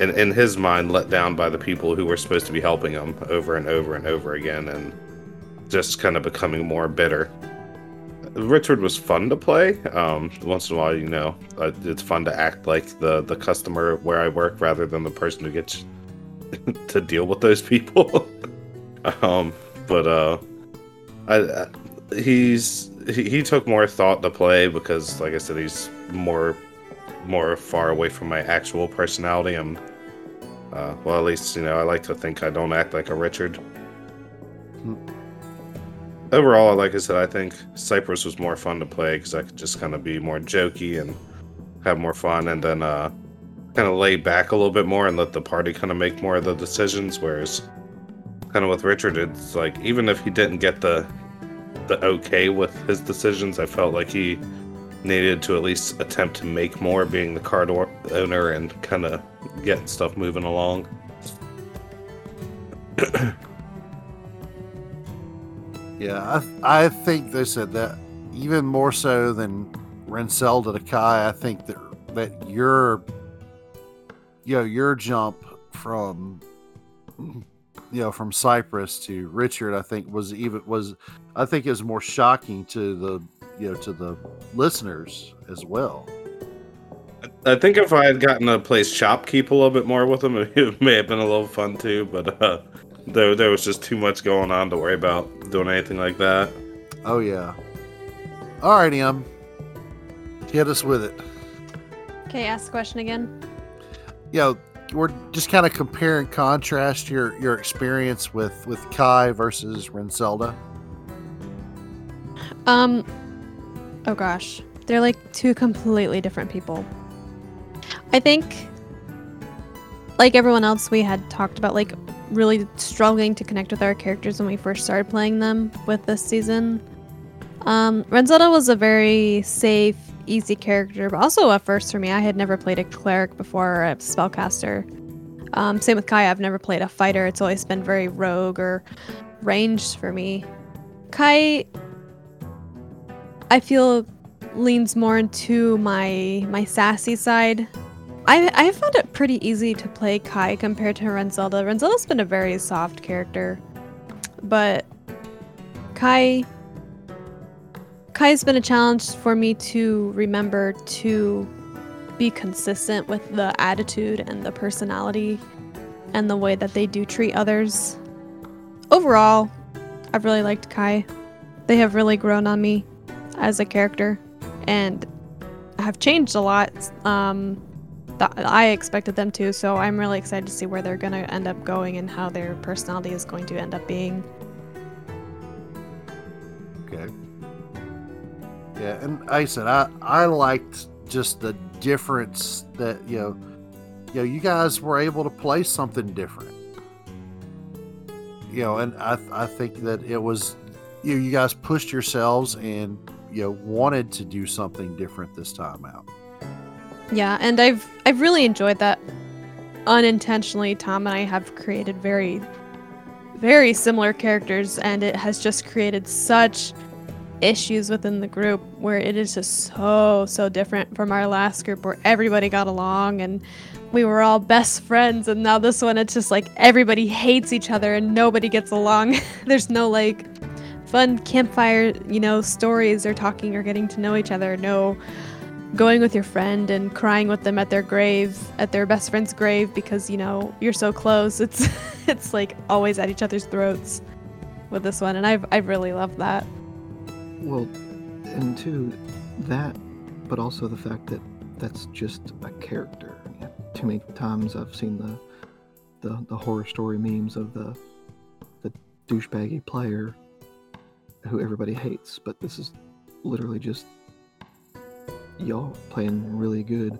in, in his mind, let down by the people who were supposed to be helping him over and over and over again, and just kind of becoming more bitter. Richard was fun to play. Um, once in a while, you know, uh, it's fun to act like the the customer where I work rather than the person who gets to deal with those people. um, but uh, I, I he's he, he took more thought to play because, like I said, he's more more far away from my actual personality. I'm uh, well, at least you know I like to think I don't act like a Richard. Overall, like I said, I think Cypress was more fun to play because I could just kind of be more jokey and have more fun, and then uh, kind of lay back a little bit more and let the party kind of make more of the decisions. Whereas, kind of with Richard, it's like even if he didn't get the the okay with his decisions, I felt like he needed to at least attempt to make more, being the card or- owner and kind of getting stuff moving along. Yeah, I, I think they said that even more so than Renselda to Kai. I think that that your you know your jump from you know from Cypress to Richard, I think was even was I think is more shocking to the you know to the listeners as well. I think if I had gotten to play shopkeep a little bit more with him, it may have been a little fun too. But uh, there, there was just too much going on to worry about doing anything like that. Oh yeah. All right, Em. Hit us with it. Okay, ask the question again. you know, we're just kind of compare and contrast your your experience with with Kai versus Renselda. Um, oh gosh, they're like two completely different people. I think, like everyone else, we had talked about like really struggling to connect with our characters when we first started playing them with this season. Um, Renzelda was a very safe, easy character, but also a first for me. I had never played a cleric before or a spellcaster. Um, same with Kai, I've never played a fighter. It's always been very rogue or ranged for me. Kai I feel leans more into my my sassy side. I I found it pretty easy to play Kai compared to Renzelda. Renzelda's been a very soft character, but Kai Kai's been a challenge for me to remember to be consistent with the attitude and the personality and the way that they do treat others. Overall, I've really liked Kai. They have really grown on me as a character and have changed a lot. Um, I expected them to, so I'm really excited to see where they're going to end up going and how their personality is going to end up being. Okay. Yeah, and I said I I liked just the difference that you know, you know, you guys were able to play something different. You know, and I I think that it was you know, you guys pushed yourselves and you know wanted to do something different this time out. Yeah, and I've I've really enjoyed that. Unintentionally, Tom and I have created very very similar characters and it has just created such issues within the group where it is just so so different from our last group where everybody got along and we were all best friends. And now this one it's just like everybody hates each other and nobody gets along. There's no like fun campfire you know stories or talking or getting to know each other. No going with your friend and crying with them at their grave at their best friend's grave because you know you're so close. It's it's like always at each other's throats with this one. And i've i've really loved that Well, and two, that, but also the fact that that's just a character. Too many times I've seen the, the the horror story memes of the the douchebaggy player who everybody hates, but this is literally just y'all playing really good,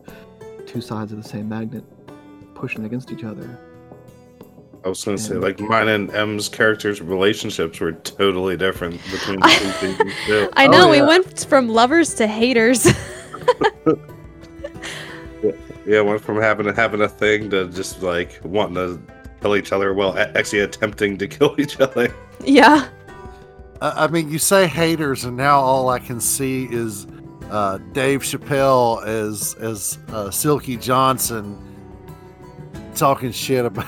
two sides of the same magnet, pushing against each other. I was gonna say, like mine and M's characters' relationships were totally different between the two seasons too. i Oh, know we went from lovers to haters Yeah, went from having having a thing to just like wanting to kill each other. Well, actually attempting to kill each other. yeah I I mean, you say haters, and now all I can see is uh, Dave Chappelle as as uh, Silky Johnson talking shit about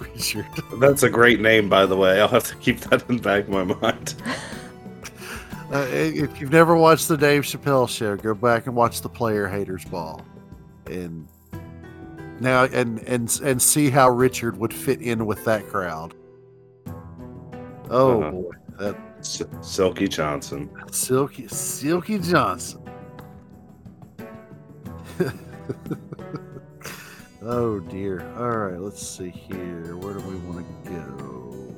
Richard. That's a great name, by the way. I'll have to keep that in the back of my mind. Uh, if you've never watched the Dave Chappelle show, go back and watch the Player Haters Ball, and now and and and see how Richard would fit in with that crowd. Oh Uh-huh. boy, that S- Silky Johnson. Silky Silky Johnson. oh dear. All right, let's see here. Where do we want to go?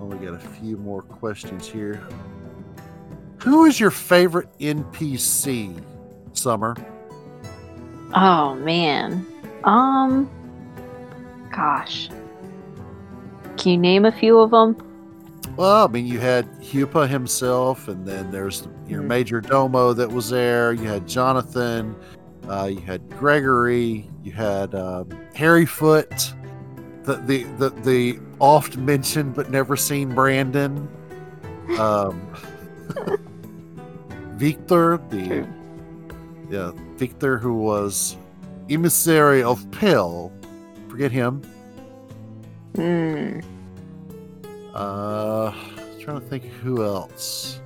Only got a few more questions here. Who is your favorite NPC, Summer? Oh man. Um. Gosh. Can you name a few of them? Well, I mean, you had Hupa himself, and then there's your Mhm. Major Domo that was there. You had Jonathan, uh, you had Gregory, you had um, Harryfoot, the the the, the oft mentioned but never seen Brandon, um, Victor, the yeah Victor who was emissary of Pill, Forget him. Hmm. Uh, trying to think who else.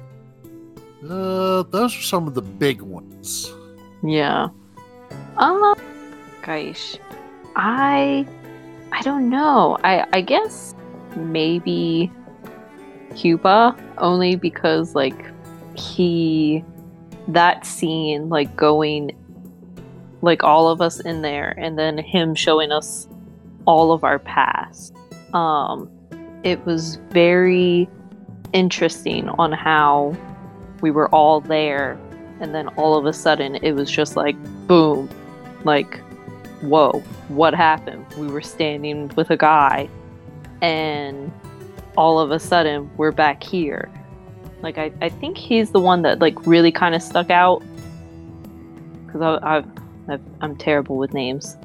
Uh, those are some of the big ones. Yeah. Um. Gosh. I. I don't know. I. I guess maybe Hupa only because like he that scene like going like all of us in there and then him showing us all of our past um it was very interesting on how we were all there and then all of a sudden it was just like boom like whoa what happened? We were standing with a guy and all of a sudden we're back here. Like i, I think he's the one that like really kind of stuck out. Because I, I've, I've i'm terrible with names.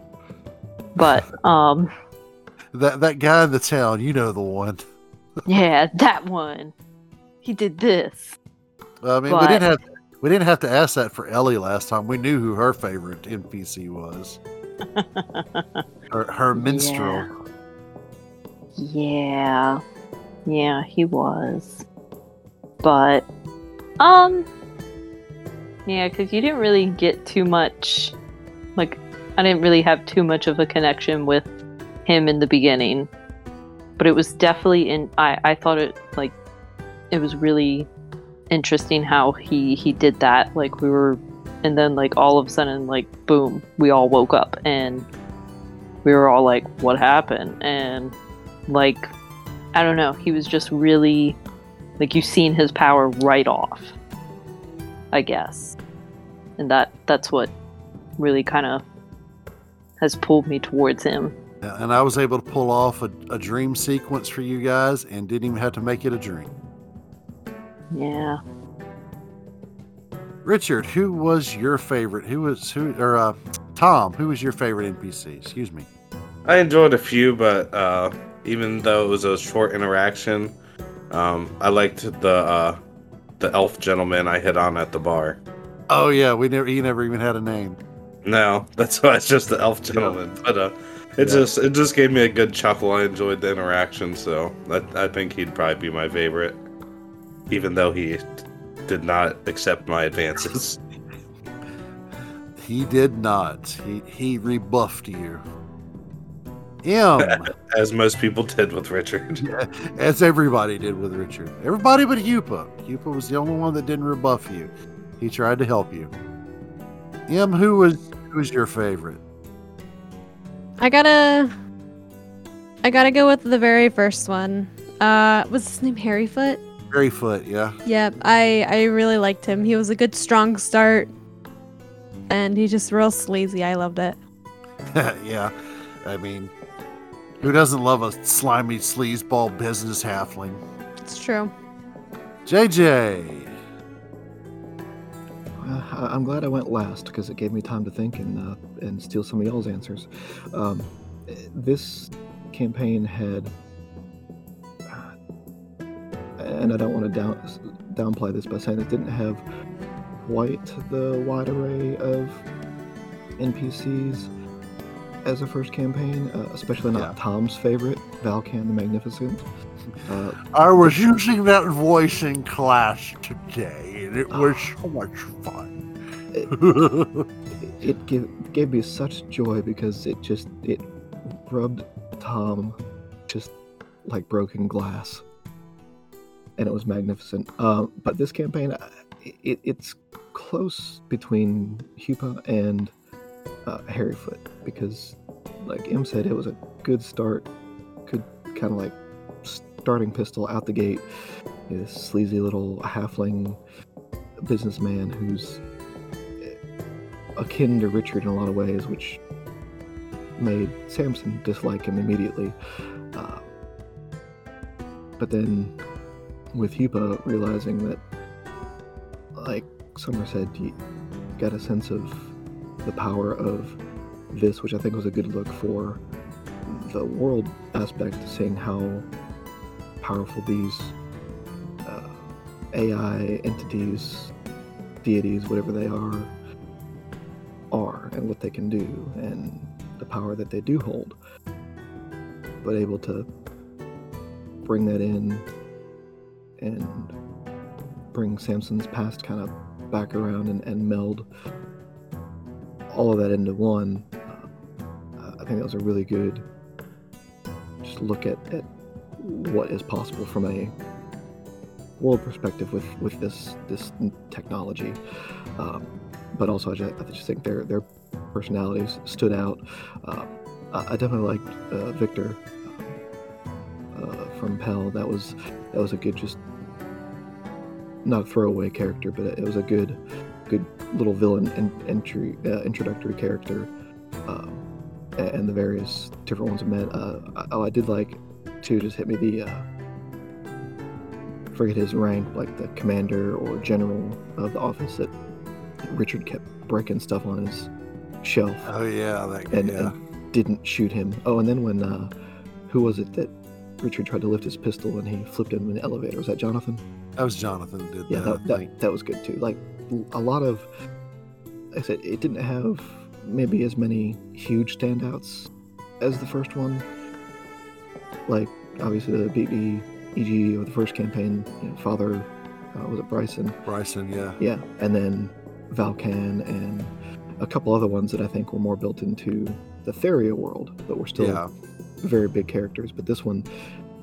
But um That that guy in the town, you know the one. yeah that one. He did this. I mean, we didn't have we didn't have to ask that for Ellie last time. We knew who her favorite NPC was. Her, her minstrel. Yeah. Yeah, he was. But Um. Yeah, because you didn't really get too much. Like, I didn't really have too much of a connection with him in the beginning, but it was definitely in. I I thought it like it was really interesting how he he did that. Like we were, and then like all of a sudden, like boom, we all woke up and we were all like, "What happened?" And like, I don't know. He was just really like you've seen his power right off. I guess, and that that's what really kind of has pulled me towards him. And I was able to pull off a, a dream sequence for you guys and didn't even have to make it a dream. Yeah. Richard, who was your favorite? Who was who or uh Tom, who was your favorite NPC? Excuse me. I enjoyed a few, but uh, even though it was a short interaction, um, I liked the uh, the elf gentleman I hit on at the bar. Oh yeah, we never he never even had a name. No, that's why it's just the elf gentleman. But uh, it Yeah. just it just gave me a good chuckle. I enjoyed the interaction, so I, I think he'd probably be my favorite, even though he did not accept my advances. He did not. He he rebuffed you. M, As most people did with Richard. as everybody did with Richard. Everybody but Hupa. Hupa was the only one that didn't rebuff you. He tried to help you. M, who was who was your favorite? I gotta. I gotta go with the very first one. Uh, was his name Harryfoot? Harryfoot, yeah. Yep, I I really liked him. He was a good strong start, and he's just real sleazy. I loved it. yeah. I mean, who doesn't love a slimy sleazeball business halfling? It's true. JJ. Uh, I- I'm glad I went last because it gave me time to think and uh, and steal some of y'all's answers. Um, this campaign had, and I don't want to down downplay this by saying it didn't have quite the wide array of NPCs as a first campaign, uh, especially not Yeah. Tom's favorite, Valkan the Magnificent. Uh, I was using that voice in class today, and it was so much fun. it gave, gave me such joy because it just it rubbed Tom just like broken glass, and it was magnificent. Um, but this campaign, uh, it, it's close between Hupa and uh, Harryfoot because, like M said, it was a good start, good kind of like starting pistol out the gate. This sleazy little halfling businessman who's akin to Richard in a lot of ways, which made Samson dislike him immediately. Uh, but then, with Hupa realizing that, like Summer said, you got a sense of the power of this, which I think was a good look for the world aspect, seeing how powerful these uh, AI entities, deities, whatever they are, are and what they can do and the power that they do hold. But able to bring that in and bring Samson's past kind of back around and, and meld all of that into one. Uh, I think that was a really good just look at, at what is possible from a world perspective with, with this this technology. Um, but also I just, I just think their their personalities stood out. Uh, I I definitely liked uh, Victor uh, from Pell. That was that was a good just not a throwaway character, but it was a good good little villain in, entry uh, introductory character. Um, and the various different ones I met. Uh, I- oh, I did like too. Just hit me the uh, forget his rank, like the commander or general of the office that Richard kept breaking stuff on his shelf Oh yeah, that and, yeah. and didn't shoot him. Oh, and then when uh, who was it that Richard tried to lift his pistol and he flipped him in the elevator? Was that Jonathan? That was Jonathan did Yeah, that. that, that, that was good too. Like a lot of, like I said, it didn't have maybe as many huge standouts as the first one. Like obviously the BB EG or the first campaign, you know, Father uh, was it Bryson? Bryson, yeah. Yeah, and then Valkan and a couple other ones that I think were more built into the Theria world, but were still Yeah. very big characters. But this one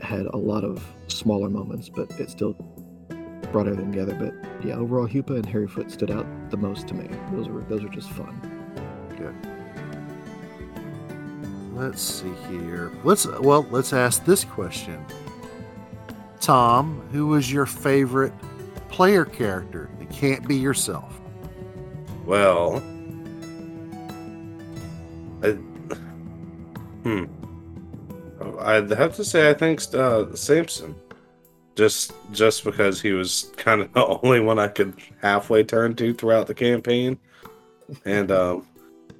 had a lot of smaller moments, but it still brought everything together. But yeah, overall, Hupa and Harryfoot stood out the most to me. Those were those were just fun. Let's see here. Let's well, let's ask this question. Tom, who was your favorite player character? It can't be yourself. Well, I, hmm. I'd have to say I think uh, Samson, just just because he was kind of the only one I could halfway turn to throughout the campaign, and um,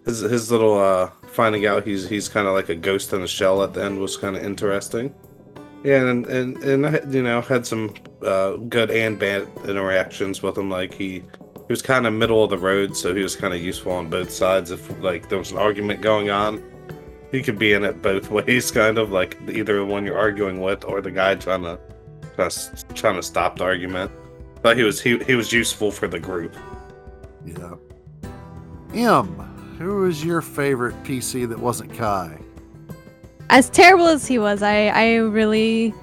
his his little uh, finding out he's he's kind of like a ghost in a shell at the end was kind of interesting. Yeah, and and and I you know had some uh, good and bad interactions with him. Like he he was kind of middle of the road, so he was kind of useful on both sides. If like there was an argument going on, he could be in it both ways, kind of like either the one you're arguing with or the guy trying to just trying to stop the argument. But he was he he was useful for the group. Yeah. M, who was your favorite PC that wasn't Kai? As terrible as he was, I I really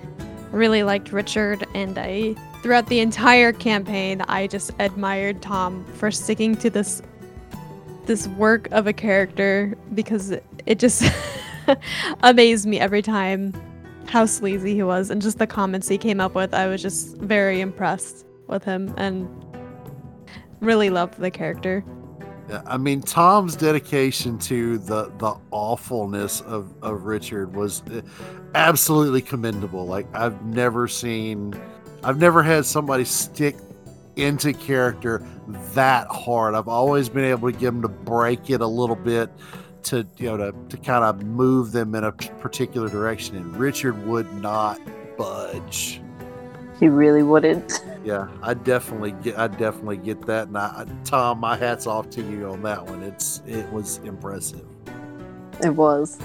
really liked Richard and I throughout the entire campaign I just admired Tom for sticking to this this work of a character because it, it just amazed me every time how sleazy he was and just the comments he came up with. I was just very impressed with him and really loved the character. Yeah, I mean, Tom's dedication to the the awfulness of, of Richard was uh, absolutely commendable. Like I've never seen, I've never had somebody stick into character that hard. I've always been able to get them to break it a little bit to you know to, to kind of move them in a particular direction, and Richard would not budge. He really wouldn't. Yeah, I definitely get. I definitely get that. And I, Tom, my hats off to you on that one. It's it was impressive. It was.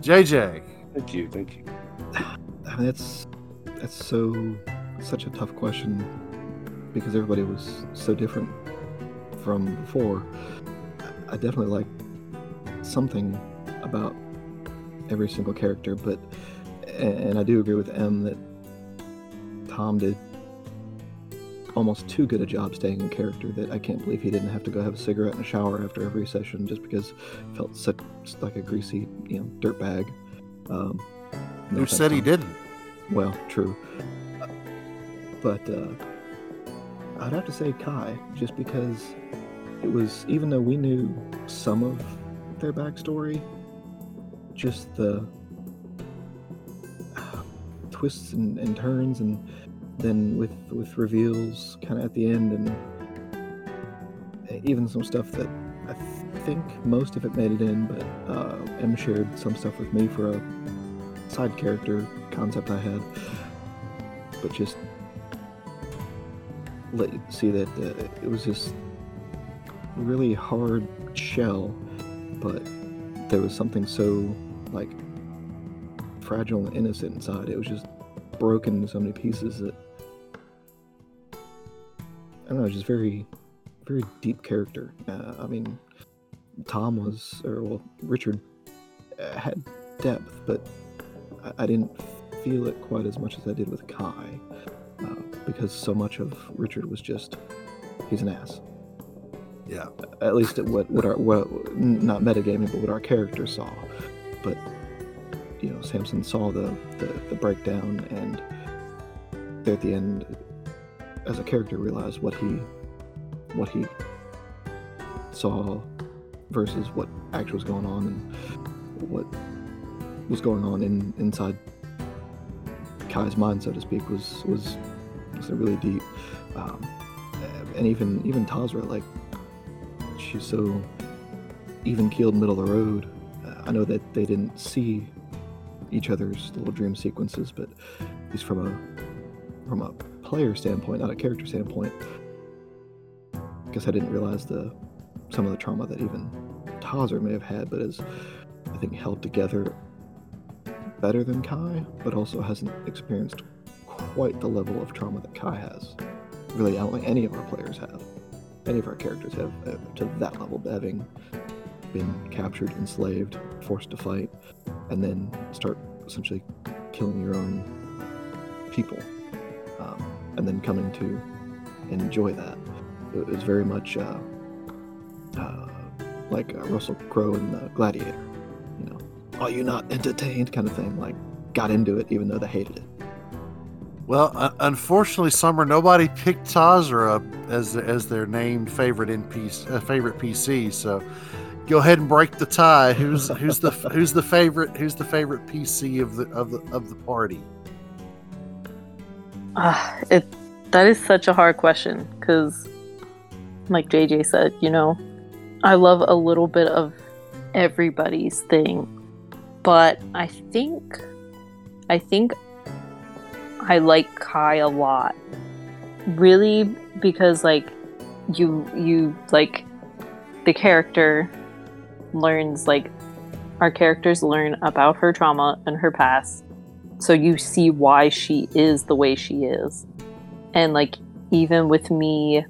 JJ, Thank you, thank you. I mean, that's that's so such a tough question because everybody was so different from before. I definitely like something about every single character, but and I do agree with M that Tom did almost too good a job staying in character that I can't believe he didn't have to go have a cigarette and a shower after every session just because it felt such like a greasy, you know, dirt bag. Um, who said he didn't? Well, true. But uh, I'd have to say Kai, just because it was, even though we knew some of their backstory, just the uh, twists and, and turns, and then with with reveals kind of at the end, and even some stuff that I think most of it made it in, but uh, M shared some stuff with me for a side character concept I had, but just let you see that uh, it was just really hard shell, but there was something so like fragile and innocent inside. It was just broken into so many pieces that I don't know, just very, very deep character. Uh, I mean, Tom was, or well, Richard uh, had depth, but I, I didn't feel it quite as much as I did with Kai, uh, because so much of Richard was just he's an ass. Yeah. At least at what what our not metagaming, but what our character saw. But you know, Samson saw the the, the breakdown, and there at the end, as a character, realized what he what he saw versus what actually was going on, and what was going on in inside Kai's mind, so to speak, was was was really deep. Um, and even even Tazra, like she's so even keeled, middle of the road. Uh, I know that they didn't see each other's little dream sequences, but at least from a from a player standpoint, not a character standpoint, I guess I didn't realize the some of the trauma that even Tazra may have had, but is I think held together better than Kai, but also hasn't experienced quite the level of trauma that Kai has. really, I don't think any of our players have. Any of our characters have uh, to that level, having been captured, enslaved, forced to fight, and then start essentially killing your own people, um, and then coming to enjoy that. It was very much uh, uh, like uh, Russell Crowe in the Gladiator. You know, are you not entertained? Kind of thing. Like, got into it even though they hated it. Well, uh, unfortunately, Summer, nobody picked Tazra as as their named favorite NPC, uh, favorite PC. So, go ahead and break the tie. Who's who's the who's the favorite who's the favorite PC of the of the of the party? Ah, it that is such a hard question because, like JJ said, you know, I love a little bit of everybody's thing, but I think, I think, I like Kai a lot, really because like you you like the character learns like our characters learn about her trauma and her past. So you see why she is the way she is. And like even with me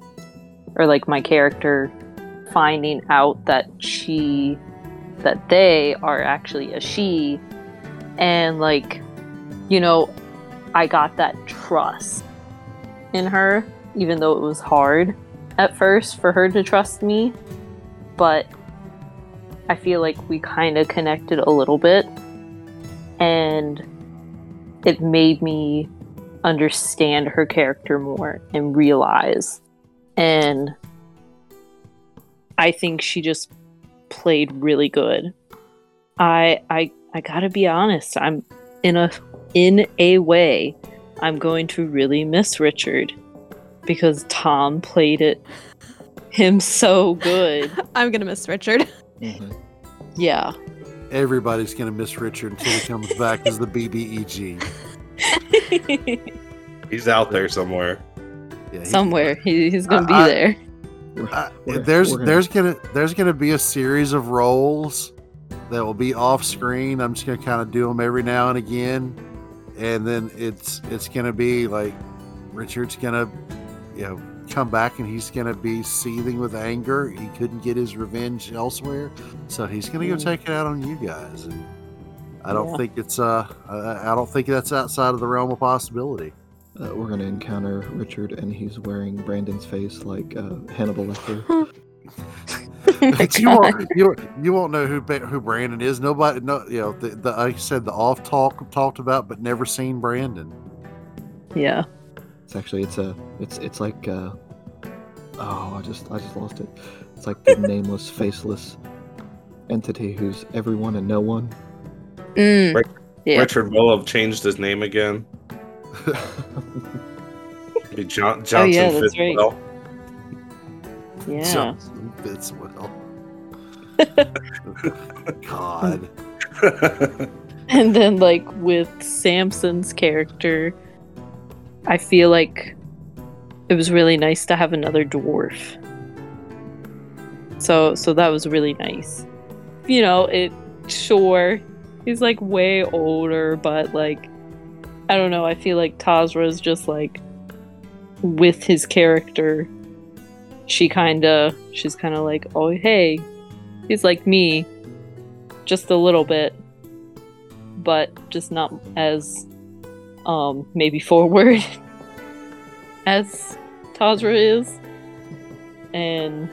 or like my character finding out that she that they are actually a she and like you know i got that trust in her even though it was hard at first for her to trust me but i feel like we kind of connected a little bit and it made me understand her character more and realize. And I think she just played really good. I I I gotta be honest. I'm in a in a way. I'm going to really miss Richard because Tom played it him so good. I'm gonna miss Richard. Yeah. Everybody's gonna miss Richard until he comes back as the BBEG. He's out there somewhere. Yeah, he- Somewhere he, he's gonna be I- I- there. Uh, We're- there's gonna- there's gonna there's gonna be a series of rolls that will be off screen. I'm just gonna kind of do them every now and again, and then it's it's gonna be like Richard's gonna you know come back and he's gonna be seething with anger. He couldn't get his revenge elsewhere, so he's gonna go Mm. take it out on you guys. And I don't Yeah. think it's uh I I don't think that's outside of the realm of possibility. Uh, we're gonna encounter Richard, and he's wearing Brandon's face like uh, Hannibal Lecter. But you won't you, you won't know who who Brandon is. Nobody, no, you know, the, the like I said the off talk talked about, but never seen Brandon. Yeah. It's actually it's a it's it's like uh, oh I just I just lost it. It's like the nameless, faceless entity who's everyone and no one. Mm. Right. Yeah. Richard will have changed his name again. Be John, Johnson Oh, yeah, that's right. Fitzwell. Yeah. Johnson Fitzwell. God, And then like with Samson's character, I feel like it was really nice to have another dwarf. So so that was really nice. You know, it sure he's like way older, but like I don't know, I feel like Tazra's just like with his character she kinda she's kinda like, Oh hey, he's like me. Just a little bit but just not as um maybe forward as Tazra is. And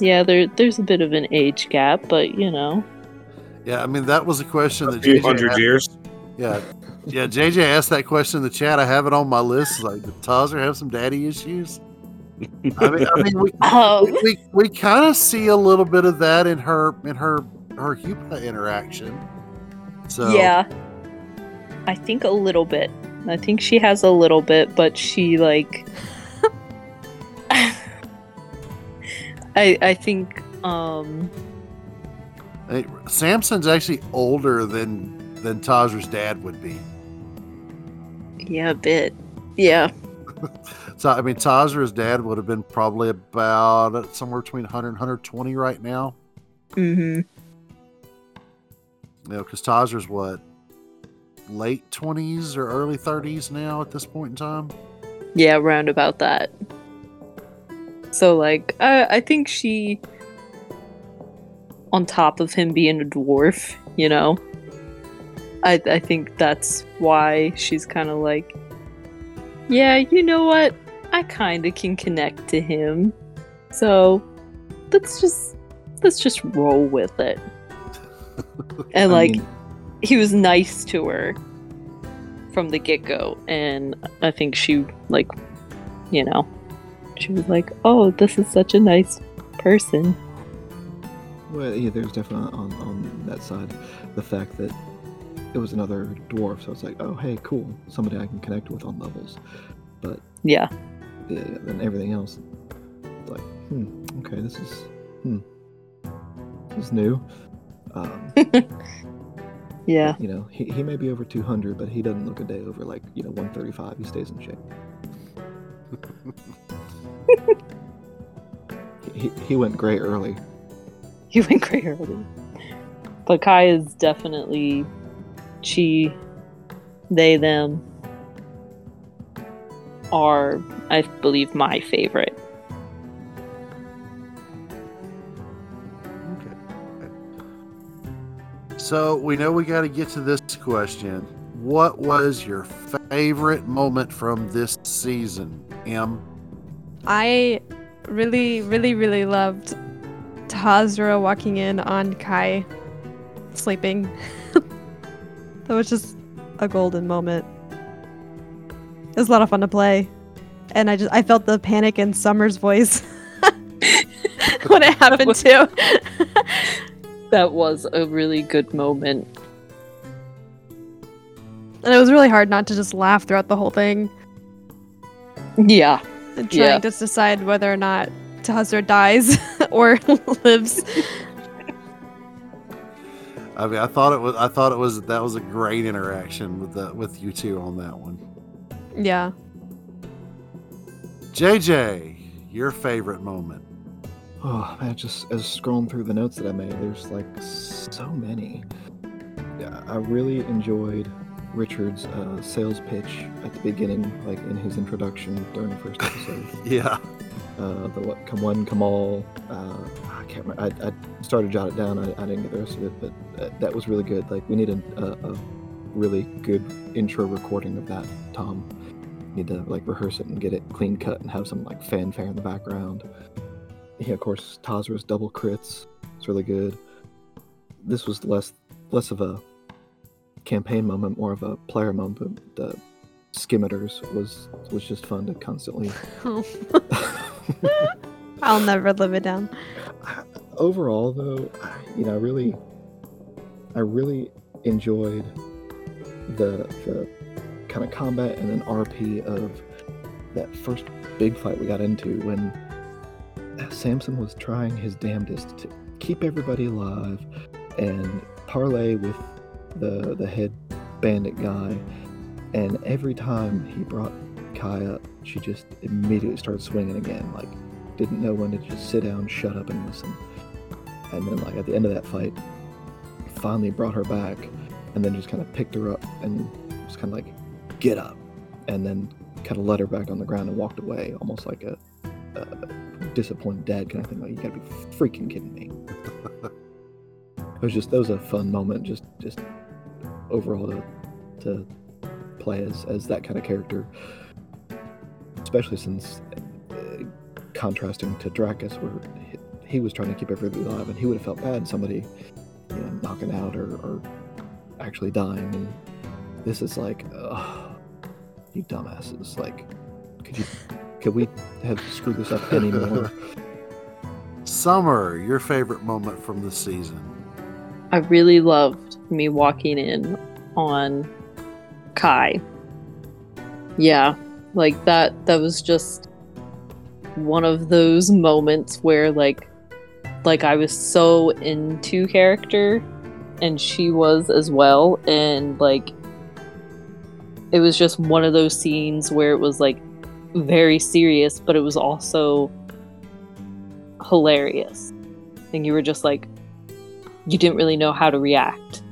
yeah, there there's a bit of an age gap, but you know. yeah. I mean, that was a question A that few hundred asked- years. Yeah, yeah. JJ asked that question in the chat. I have it on my list. Like, does Tazra have some daddy issues? I mean, I mean, we we, we kind of see a little bit of that in her in her her Hupa interaction. So yeah. I think a little bit. I think she has a little bit, but she like I I think um Hey, Samson's actually older than than Tazra's dad would be. yeah, a bit. Yeah. So I mean, Tazra's dad would have been probably about uh, somewhere between 100 and 120 right now. Mm Mhm. You know, because Tazra's what late 20s or early 30s now at this point in time. Yeah, round about that. So like I I think she on top of him being a dwarf, you know. I I think that's why she's kind of like yeah, you know what? I kind of can connect to him. So let's just let's just roll with it. And like mean, he was nice to her from the get-go and I think she like you know she was like, "Oh, this is such a nice person." well, yeah, there's definitely on on that side the fact that it was another dwarf, so it's like, oh, hey, cool, somebody I can connect with on levels. But Yeah. Yeah, then everything else, it's like, hmm, okay, this is, hmm, this is new. Um, Yeah. you know, he, he may be over 200, but he doesn't look a day over like, you know, 135. He stays in shape. he, he went gray early. He went gray early. But Kai is definitely she they them are I believe my favorite. Okay. So we know we got to get to this question. What was your favorite moment from this season, M? I really, really, really loved Tazra walking in on Kai sleeping. that was just a golden moment. It was a lot of fun to play. And I just I felt the panic in Summer's voice when it happened too. That was a really good moment. and it was really hard not to just laugh throughout the whole thing. Yeah. And trying Yeah. to decide whether or not Tazra dies or lives. I mean, I thought it was. I thought it was. That was a great interaction with the with you two on that one. Yeah. JJ, your favorite moment. Oh man, just as scrolling through the notes that I made, there's like so many. I really enjoyed Richard's uh, sales pitch at the beginning, like in his introduction during the first episode. Yeah. uh, the what, come one, come all. Uh, I can't remember. I, I started to jot it down. I, I didn't get the rest of it, but uh, that was really good. Like we need a, a, a really good intro recording of that. Tom, need to like rehearse it and get it clean cut and have some like fanfare in the background. Yeah, of course, Tazra's double crits. It's really good. This was less less of a campaign moment, more of a player moment. The skimmeters was was just fun to constantly I'll never live it down. overall though you know i really i really enjoyed the the kind of combat and then rp of that first big fight we got into when samson was trying his damnedest to keep everybody alive and parlay with the the head bandit guy. And every time he brought kai up she just immediately started swinging again like didn't know when to just sit down shut up and listen. And then like at the end of that fight finally brought her back and then just kind of picked her up and was kind of like get up and then kind of let her back on the ground and walked away almost like a, a disappointed dad kind of thing like you gotta be freaking kidding me. It was just that was a fun moment just just overall to to play as as that kind of character. Especially since uh, contrasting to Dracus where he, he was trying to keep everybody alive and he would have felt bad somebody you know knocking out or, or actually dying and this is like ugh, you dumbasses like could you could we have screwed this up anymore Summer, your favorite moment from the season. I really loved me walking in on Kai. Yeah, like that that was just one of those moments where like like I was so into character and she was as well and like it was just one of those scenes where it was like very serious but it was also hilarious. And you were just like you didn't really know how to react.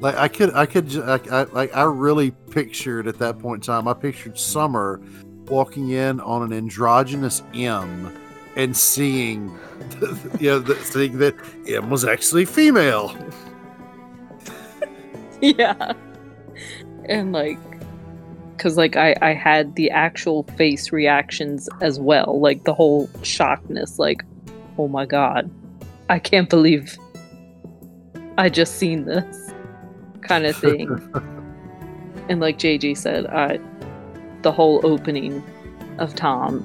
Like I could, I could, ju- I, I, I really pictured at that point in time. I pictured Summer walking in on an androgynous M and seeing, the, you know, the, seeing that M was actually female. yeah. And like, because like I I had the actual face reactions as well, like the whole shockness, like, oh my god, I can't believe I just seen this kind of thing. and like JJ said, I the whole opening of Tom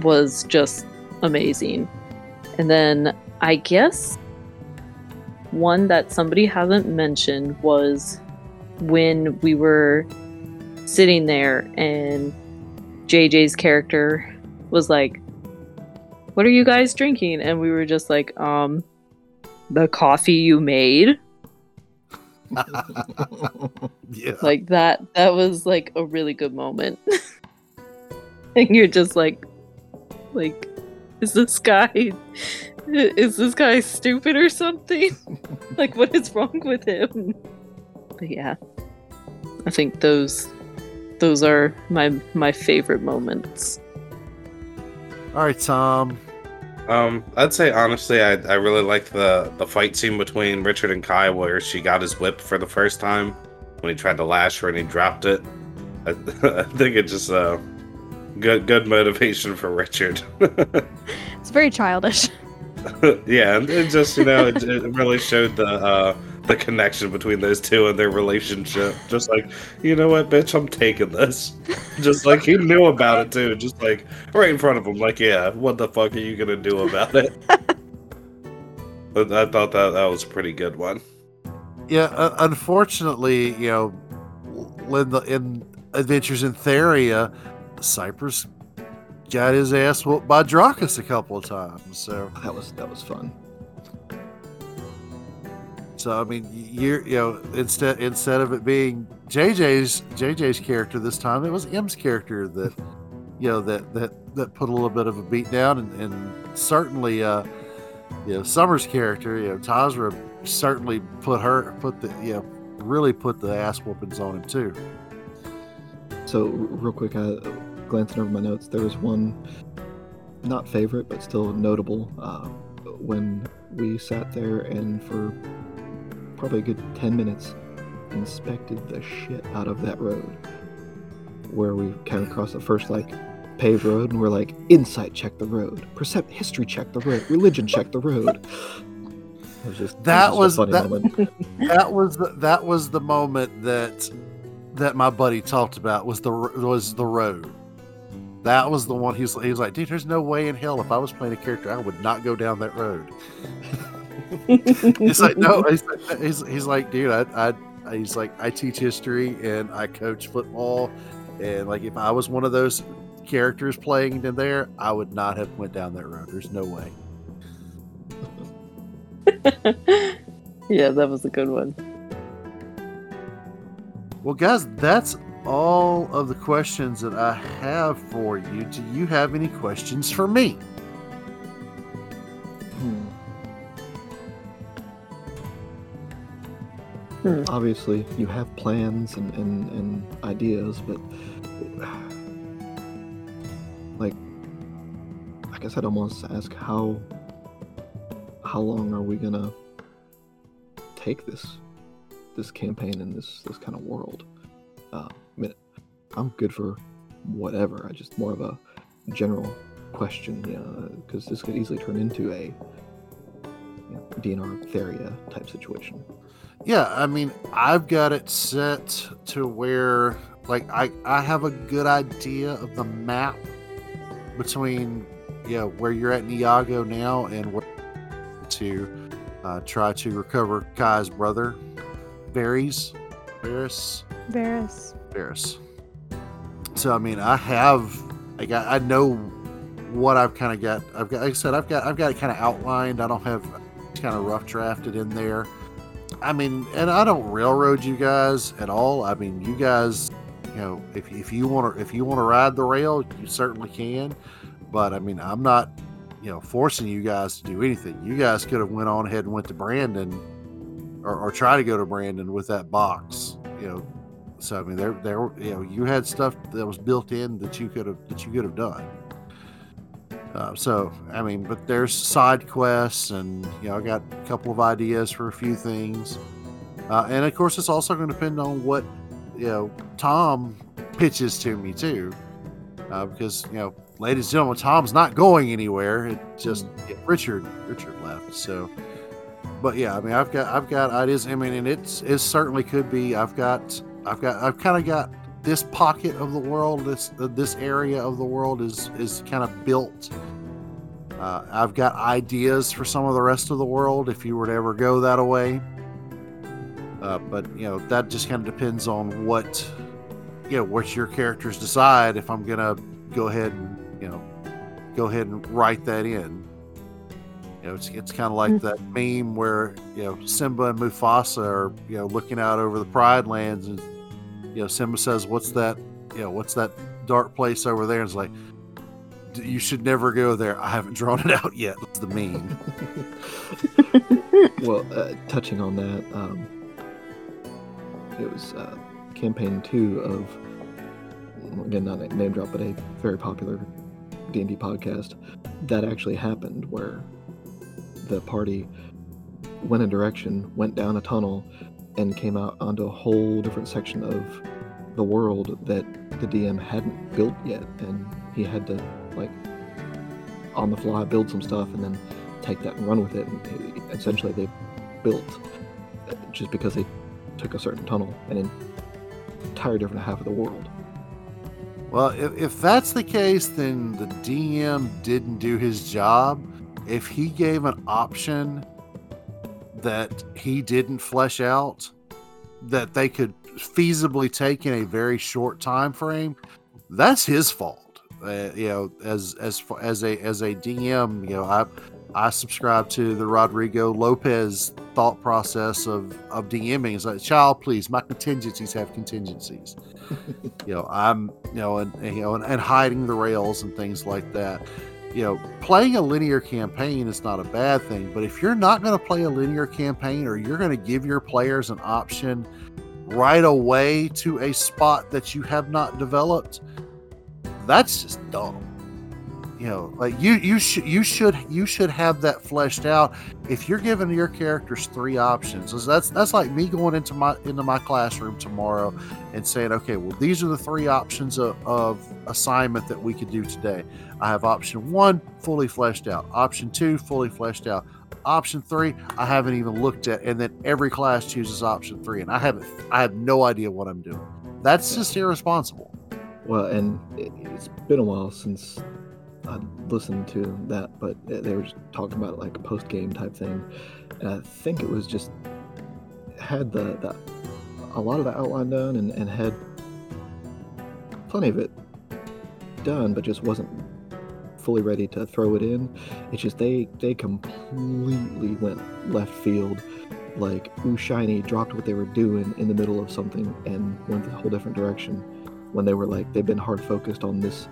was just amazing. And then I guess one that somebody hasn't mentioned was when we were sitting there and JJ's character was like, What are you guys drinking? And we were just like, Um, the coffee you made. yeah. Like that, that was like a really good moment. and you're just like, like, is this guy, is this guy stupid or something? like, what is wrong with him? But yeah, I think those, those are my my favorite moments. All right, Tom. Um, I'd say honestly, I, I really liked the the fight scene between Richard and Kai, where she got his whip for the first time when he tried to lash her and he dropped it. I, I think it just uh good good motivation for Richard. It's very childish. yeah, and it just you know it, it really showed the uh the connection between those two and their relationship. Just like, you know what, bitch, I'm taking this. Just like he knew about it too. Just like right in front of him, like, yeah, what the fuck are you gonna do about it? but I thought that that was a pretty good one. Yeah, uh, unfortunately, you know, in the in Adventures in Theria, Cypress got his ass whooped by Dracus a couple of times. So, that was that was fun. So I mean, you you know, instead instead of it being JJ's JJ's character this time, it was M's character that you know that that that put a little bit of a beat down, and, and certainly, uh, you know, Summer's character, you know, Tazra certainly put her put the you know really put the ass whoopings on him too. So, real quick, glancing over my notes, there was one not favorite, but still notable uh, when we sat there and for probably a good 10 minutes inspected the shit out of that road. Where we came across the first, like, paved road, and we're like, insight check the road, percept history check the road, religion check the road. Was just That was- that- moment. that was the, that was the moment that that my buddy talked about was the was the road. That was the one he's he was like, dude, there's no way in hell if I was playing a character, I would not go down that road. He's like, no, he's, he's, he's like, dude, I, I he's like, I teach history and I coach football, and like if I was one of those characters playing in there, I would not have went down that road. There's no way. yeah, that was a good one. Well, guys, that's all of the questions that I have for you. Do you have any questions for me? Hmm. Obviously, you have plans and, and, and ideas, but like, I guess I'd almost ask how how long are we gonna take this this campaign in this this kind of world? Uh, I mean, I'm good for whatever. I just more of a general question, you know, because this could easily turn into a you know, DNR Theria type situation. Yeah, I mean, I've got it set to where like I I have a good idea of the map between yeah where you're at in Iago now and where to uh, try to recover Kai's brother, Varys, Varys, Varys. Varys. So I mean, I have I got I know what I've kind of got. I've got like I said I've got I've got it kind of outlined. I don't have kind of rough drafted in there. I mean, and I don't railroad you guys at all. I mean, you guys, you know, if, if you want to if you want to ride the rail, you certainly can. But I mean, I'm not, you know, forcing you guys to do anything. You guys could have went on ahead and went to Brandon, or, or try to go to Brandon with that box, you know, So I mean, there, there, you know, you had stuff that was built in that you could have that you could have done. Uh, so I mean, but there's side quests, and you know, I got a couple of ideas for a few things, uh, and of course, it's also going to depend on what you know Tom pitches to me too, uh, because you know, ladies and gentlemen, Tom's not going anywhere. It just Richard, Richard left, so but yeah, I mean, I've got I've got ideas. I mean, and it's it certainly could be. I've got I've got I've kind of got this pocket of the world. This uh, this area of the world is is kind of built. Uh, I've got ideas for some of the rest of the world if you were to ever go that way. Uh, but you know that just kind of depends on what you know what your characters decide. If I'm gonna go ahead and you know go ahead and write that in. You know, it's, it's kind of like Mm. that meme where you know Simba and Mufasa are you know looking out over the Pride Lands, and you know Simba says, "What's that? You know, what's that dark place over there?" And it's like, "D- "You should never go there." I haven't drawn it out yet. That's the meme. well, uh, touching on that, um, it was uh, campaign two of again not a name drop, but a very popular D and D podcast that actually happened where the party went a direction, went down a tunnel, and came out onto a whole different section of the world that the DM hadn't built yet, and he had to like on the fly build some stuff and then take that and run with it. And essentially, they built uh, just because they took a certain tunnel and an entire different half of the world. Well, if, if that's the case, then the DM didn't do his job. If he gave an option that he didn't flesh out, that they could feasibly take in a very short time frame, that's his fault. Uh, you know, as as as a as a DM, you know, I I subscribe to the Rodrigo Lopez thought process of of DMing. It's like, child, please, my contingencies have contingencies you know i'm you know and you know and, and hiding the rails and things like that you know playing a linear campaign is not a bad thing but if you're not going to play a linear campaign or you're going to give your players an option right away to a spot that you have not developed that's just dumb you know like you you should you should you should have that fleshed out if you're giving your characters three options that's that's like me going into my into my classroom tomorrow and saying, okay, well, these are the three options of, of assignment that we could do today. I have option one fully fleshed out, option two fully fleshed out, option three I haven't even looked at, and then every class chooses option three, and I haven't, I have no idea what I'm doing. That's just irresponsible. Well, and it, it's been a while since I listened to that, but they were just talking about it like a post game type thing. And I think it was just had the, the a lot of the outline done and, and had plenty of it done, but just wasn't fully ready to throw it in. It's just they they completely went left field. Like ooh shiny dropped what they were doing in the middle of something and went a whole different direction when they were like they've been hard focused on this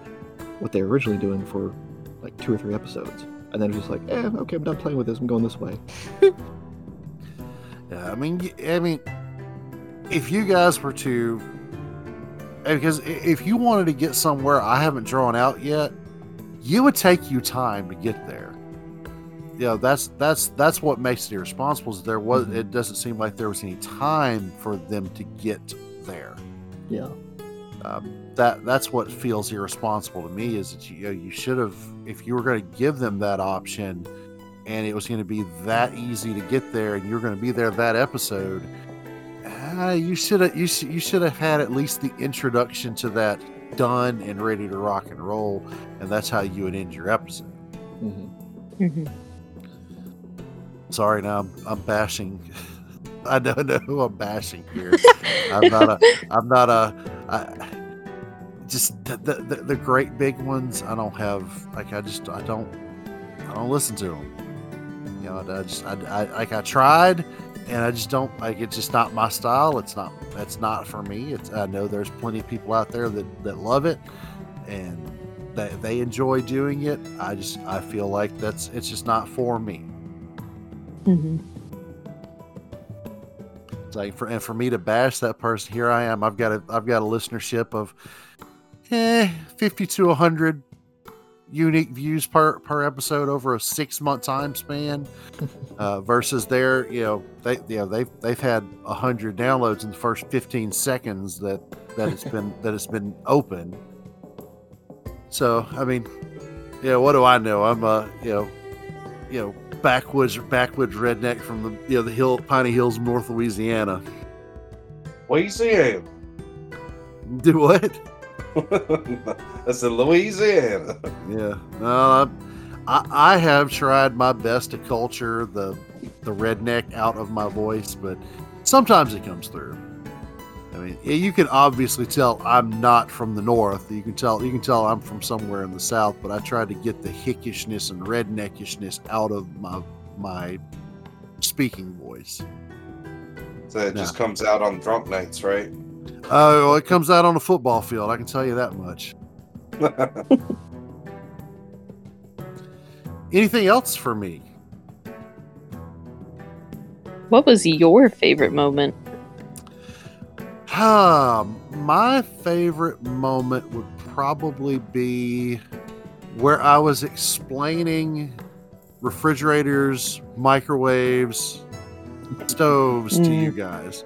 what they were originally doing for like two or three episodes and then just like eh okay i'm done playing with this i'm going this way Yeah, I mean, I mean, if you guys were to, because if you wanted to get somewhere I haven't drawn out yet, you would take you time to get there. You know, that's that's that's what makes it irresponsible. Is there was Mhm. it doesn't seem like there was any time for them to get there. yeah Um, that that's what feels irresponsible to me. Is that you, you, know, you should have if you were going to give them that option, and it was going to be that easy to get there, and you're going to be there that episode. Uh, you should have you should you should have had at least the introduction to that done and ready to rock and roll, and that's how you would end your episode. hmm Mhm. Sorry, now I'm, I'm bashing. I don't know who I'm bashing here. I'm not a. I'm not a. I, just the, the the- the great big ones. I don't have like I just I don't I don't listen to them. You know, I just I, I like I tried, and I just don't like it's just not my style. It's not that's not for me. It's I know there's plenty of people out there that that love it, and that they enjoy doing it. I just I feel like that's it's just not for me. Mhm. like for and for me to bash that person, here I am. I've got a I've got a listenership of eh, fifty to hundred unique views per per episode over a six month time span. Uh, versus their, you know, they you know they've they've had a hundred downloads in the first fifteen seconds that that it's been that it's been open. So I mean, you know, what do I know? I'm a you know, you know, backwoods backwoods redneck from the you know the hill piney hills North Louisiana. what you Louisiana. Do what? That's in Louisiana. Yeah, no, I, I have tried my best to culture the the redneck out of my voice, but sometimes it comes through. I mean, you can obviously tell I'm not from the north. You can tell you can tell I'm from somewhere in the south, but I tried to get the hickishness and redneckishness out of my my speaking voice. So it just comes out on drunk nights, right? Oh, well, it comes out on a football field. I can tell you that much. Anything else for me? What was your favorite moment? Um, my favorite moment would probably be where I was explaining refrigerators, microwaves, stoves to you guys.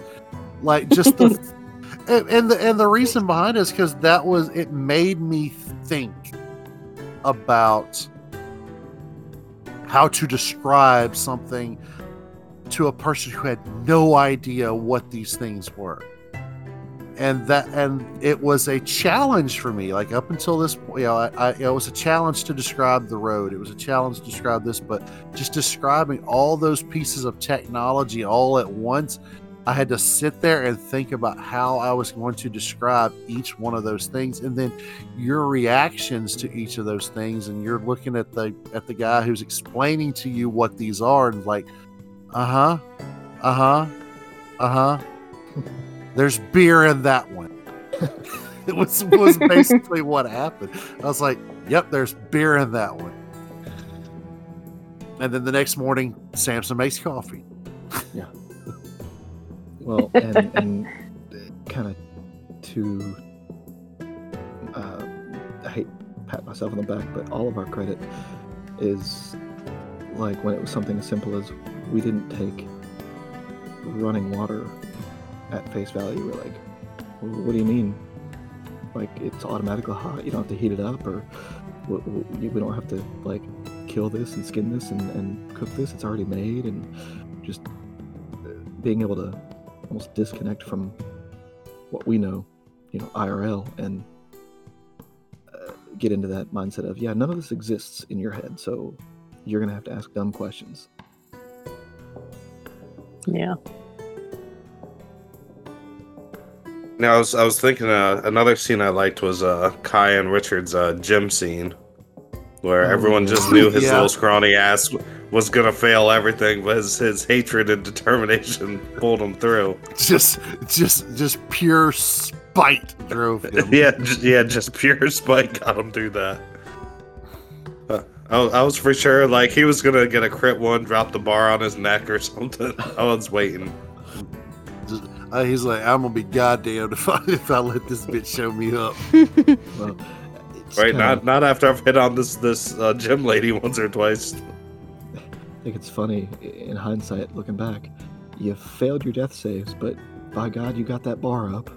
Like just the and, and the and the reason behind it is because that was it made me think about how to describe something to a person who had no idea what these things were. And that and it was a challenge for me like up until this point you know I, I, it was a challenge to describe the road. It was a challenge to describe this but just describing all those pieces of technology all at once i had to sit there and think about how i was going to describe each one of those things and then your reactions to each of those things and you're looking at the at the guy who's explaining to you what these are and like uh-huh uh-huh uh-huh there's beer in that one. it was was basically what happened. I was like, "Yep, there's beer in that one." And then the next morning, Samson makes coffee. Well, and, and kind of to, uh, I hate pat myself on the back, but all of our credit is like when it was something as simple as we didn't take running water at face value. We're like, what do you mean? Like it's automatically hot. You don't have to heat it up, or we don't have to like kill this and skin this and, and cook this. It's already made, and just uh, being able to almost disconnect from what we know, you know, IRL, and uh, get into that mindset of yeah, none of this exists in your head, so you're gonna have to ask dumb questions. Yeah. Now I was I was thinking uh, another scene I liked was uh Kai and Richard's uh, gym scene, where Oh, everyone yeah. just knew his Yeah. little scrawny ass was gonna fail everything, but his, his hatred and determination pulled him through. Just, just, just pure spite drove him. yeah, just, yeah, just pure spite got him through that. Uh, I, I was for sure like he was gonna get a crit one, drop the bar on his neck or something. I was waiting. Just- uh, he's like, "I'm gonna be goddamned if I if I let this bitch show me up." Well, Right, kinda- not not after I've hit on this this uh, gym lady once or twice. I think it's funny in hindsight, looking back. You failed your death saves, but by God, you got that bar up.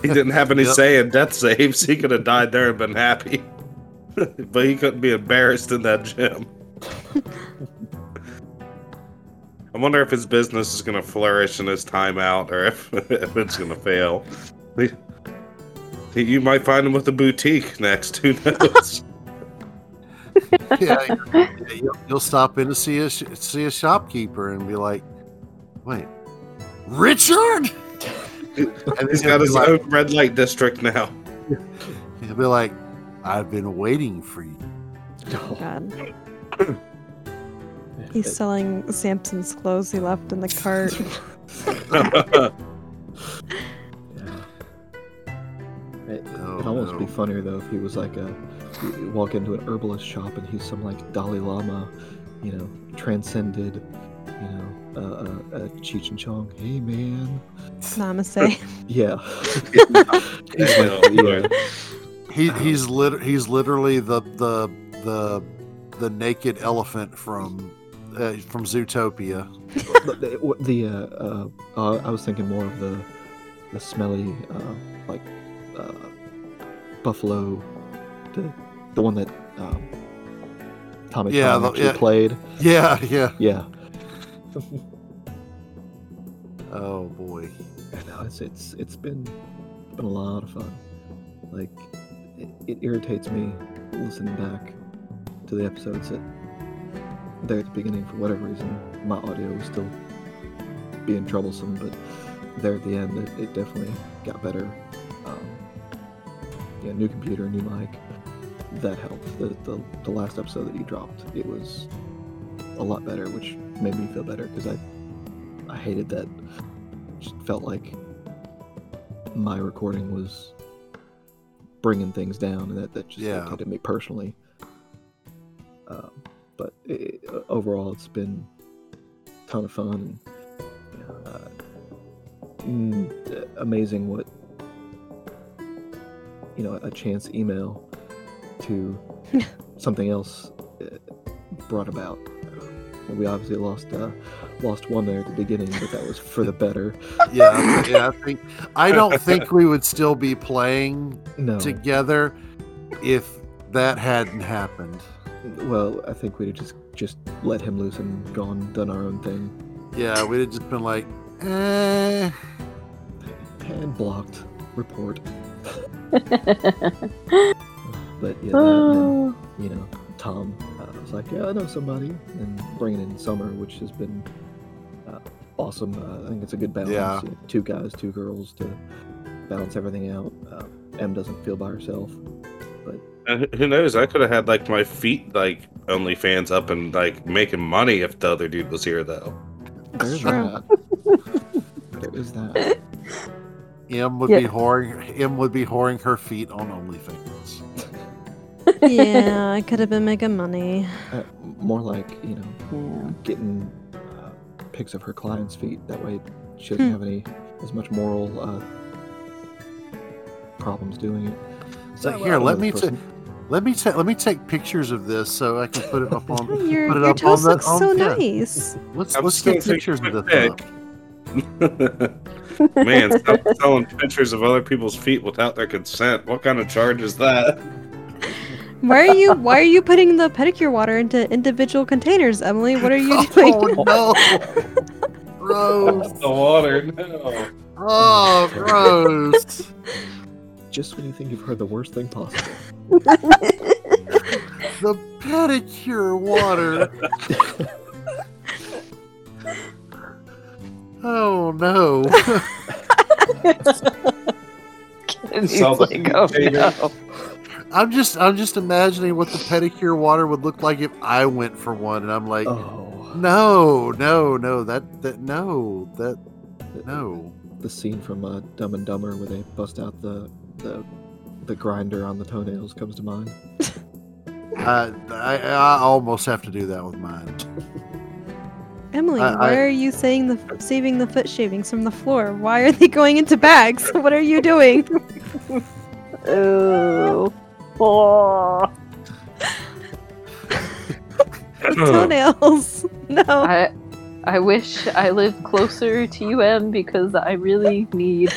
He didn't have any Yep. say in death saves. He could have died there and been happy. but he couldn't be embarrassed in that gym. I wonder if his business is going to flourish in his time out or if, if it's going to fail. He- he- You might find him with a boutique next. Who knows? yeah, yeah, you'll, you'll stop in to see a see a shopkeeper and be like, "Wait, Richard?" and he's got his like, own red light district now. He'll be like, "I've been waiting for you." Oh, God. He's selling Samson's clothes he left in the cart. Yeah. It, Oh, it'd almost be funnier though if he was like a you walk into an herbalist shop and he's some like Dalai Lama, you know, transcended, you know, uh, uh, uh, Cheech and Chong. Hey man. Namaste. Yeah. Yeah, yeah. He he's lit he's literally the the the the naked elephant from uh, from Zootopia. The the uh, uh, uh, I was thinking more of the the smelly uh, like uh, buffalo, the the one that um, Tommy Yeah, Tom the- actually yeah. played. Yeah, yeah. Yeah. Oh boy. I know it's it's it's been it's been a lot of fun. Like it, it irritates me listening back to the episodes that there at the beginning for whatever reason my audio was still being troublesome, but there at the end it, it definitely got better. Um, yeah, new computer, new mic. That helped. The, the the last episode that you dropped, it was a lot better, which made me feel better because I I hated that just felt like my recording was bringing things down, and that, that just Yeah. irritated me personally. Um, but it, overall, it's been a ton of fun. And, uh, mm, amazing what you know a chance email to something else uh, brought about. Uh, we obviously lost uh, lost one there at the beginning, but that was for the better. Yeah, yeah. I think I don't think we would still be playing No, together if that hadn't happened. well, I think we'd have just just let him loose and gone done our own thing Yeah, we'd have just been like, eh. and blocked report. But yeah, that, and then, you know, Tom uh, was like, yeah, I know somebody, and bringing in Summer, which has been uh, awesome. Uh, I think it's a good balance. Yeah. You know, two guys, two girls to balance everything out. Uh, M doesn't feel by herself. And who knows? I could have had like my feet like OnlyFans up and like making money if the other dude was here though. There's that. there is that. M would Yeah. be whoring. M would be whoring her feet on OnlyFans. Yeah, I could have been making money. Uh, more like you know, Yeah. getting uh, pics of her clients' feet. That way, she doesn't Hmm. have any as much moral uh, problems doing it. So here, well, let me ta- let me ta- let me take pictures of this so I can put it up on. Your, put it your up toast on the- looks on- so yeah. nice. Let's I'm let's still get taking pictures of a this. Man, stop selling pictures of other people's feet without their consent. What kind of charge is that? Why are you Why are you putting the pedicure water into individual containers, Emily? What are you oh, doing? Oh no! gross! the water, no. Oh, gross! just when you think you've heard the worst thing possible. The pedicure water. Oh no! And he's Sounds like like, oh no. I'm just I'm just imagining what the pedicure water would look like if I went for one, and I'm like, Oh, no, no, no, that that no, that no. the scene from uh, Dumb and Dumber where they bust out the the the grinder on the toenails comes to mind. I, I I almost have to do that with mine. Emily, I- why I- are you saying the saving the foot shavings from the floor? Why are they going into bags? What are you doing? Ooh. Oh. Toenails. No. I I wish I lived closer to UM because I really need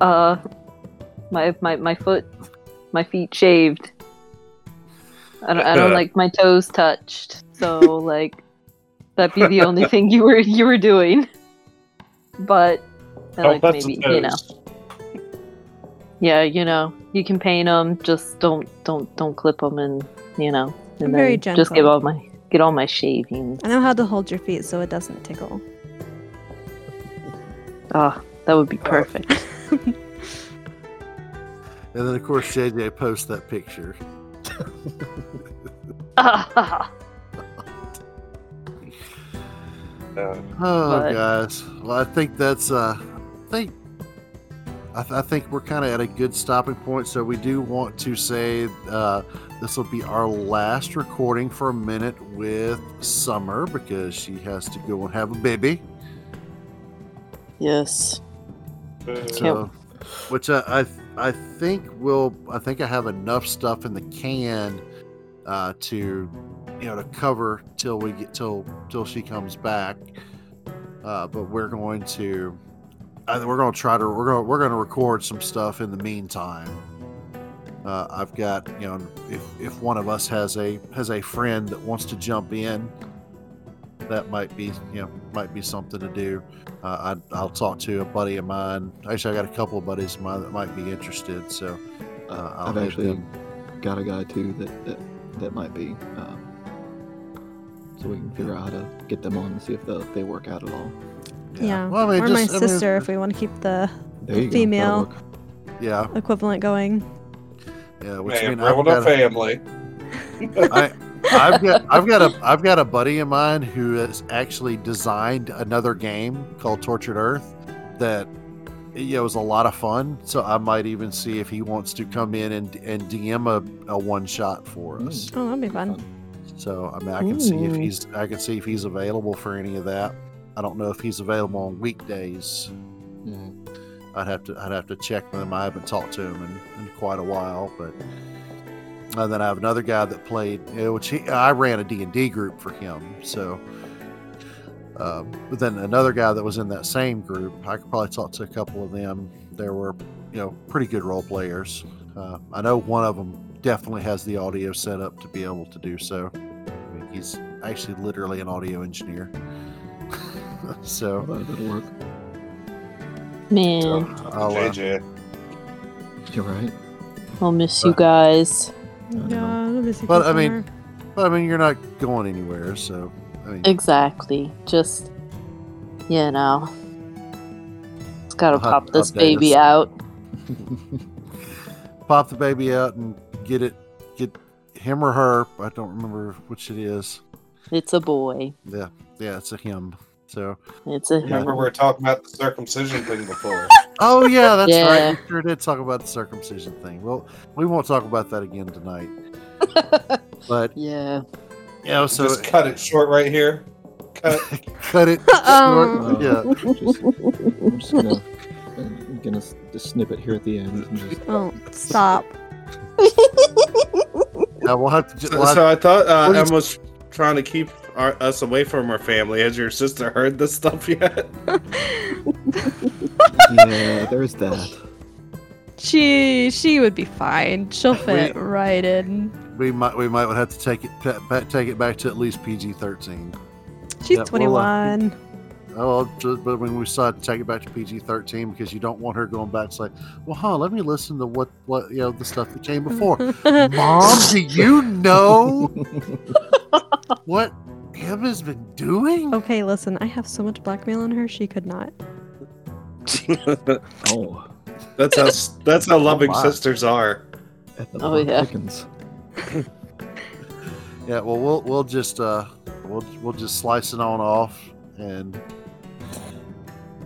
uh my my my foot my feet shaved. I don't, I don't like my toes touched. So like that'd be the only thing you were you were doing. But I Oh, like maybe you know toast. Yeah you know you can paint them just don't don't don't clip them and you know and I'm very then just get gentle. all my get all my shavings. I know how to hold your feet so it doesn't tickle. Ah, that would be perfect. And then of course JJ posts that picture. Uh, Oh But- guys. Well I think that's uh I think I, th- I think we're kind of at a good stopping point. So we do want to say uh, this will be our last recording for a minute with Summer because she has to go and have a baby. Yes. So, which I, I I think will I think I have enough stuff in the can uh, to you know to cover till we get till till she comes back. Uh, but we're going to I, we're going to try to we're gonna we're to record some stuff in the meantime. Uh, I've got you know if if one of us has a has a friend that wants to jump in, that might be you know might be something to do. Uh, I, I'll talk to a buddy of mine. Actually, I got a couple of buddies of mine that might be interested. So uh, I'll I've actually them- got a guy too that that, that might be. Um, so we can figure out how to get them on and see if, the, if they work out at all. Yeah. Well, I mean, or just- my I mean, sister if we want to keep the There you Female. go. that'll work. Yeah, equivalent going. yeah. Which Man, mean, I've rebel got, a, family. I, I've got I've got a I've got a buddy of mine who has actually designed another game called Tortured Earth that you know was a lot of fun. So I might even see if he wants to come in and and DM a, a one shot for hmm. us. Oh, that'd be fun. So I mean, I can see if he's I can see if he's available for any of that. I don't know if he's available on weekdays. Mhm. I'd have to I'd have to check with him. I haven't talked to him in, in quite a while, but and then I have another guy that played, which he, I ran a D and D group for him. So, um, but then another guy that was in that same group, I could probably talk to a couple of them. There were, you know, pretty good role players. Uh, I know one of them definitely has the audio set up to be able to do so. I mean, he's actually literally an audio engineer. so That'll, that'll work. Man, I'll, uh, JJ. You're right. I'll miss you guys. I Yeah, know. let me see. But, I mean, on but I mean, you're not going anywhere, so I mean, Exactly. Just, you know, it's got to I'll pop this baby us. out. pop the baby out and get it, get him or her. I don't remember which it is. It's a boy. Yeah, yeah, it's a him. So, It's a Remember we were talking about the circumcision thing before. oh yeah, that's Yeah. right. We sure did talk about the circumcision thing. Well, we won't talk about that again tonight. But yeah. you know, so Just cut it short right here. Cut. cut it. Um, short. Yeah, Just, I'm just gonna, I'm gonna just snip it here at the end. And just, Oh, stop. yeah, we'll have to. Just, So, we'll have- so I thought uh, What is- Emma's trying to keep our, us away from our family. Has your sister heard this stuff yet? yeah, there's that. She she would be fine. She'll fit right in. we might we might have to take it pa- pa- take it back to at least PG thirteen. She's Yeah, we'll, uh, 21. Oh, just, but when we decided to take it back to PG thirteen because you don't want her going back to say, "Well, huh? Let me listen to what what you know the stuff that came before." Mom, do you know what Emma's been doing? okay, listen. I have so much blackmail on her. She could not. Oh, that's how that's how loving my. sisters are. Oh, yeah. Yeah, well, we'll we'll just uh we'll we'll just slice it on off, and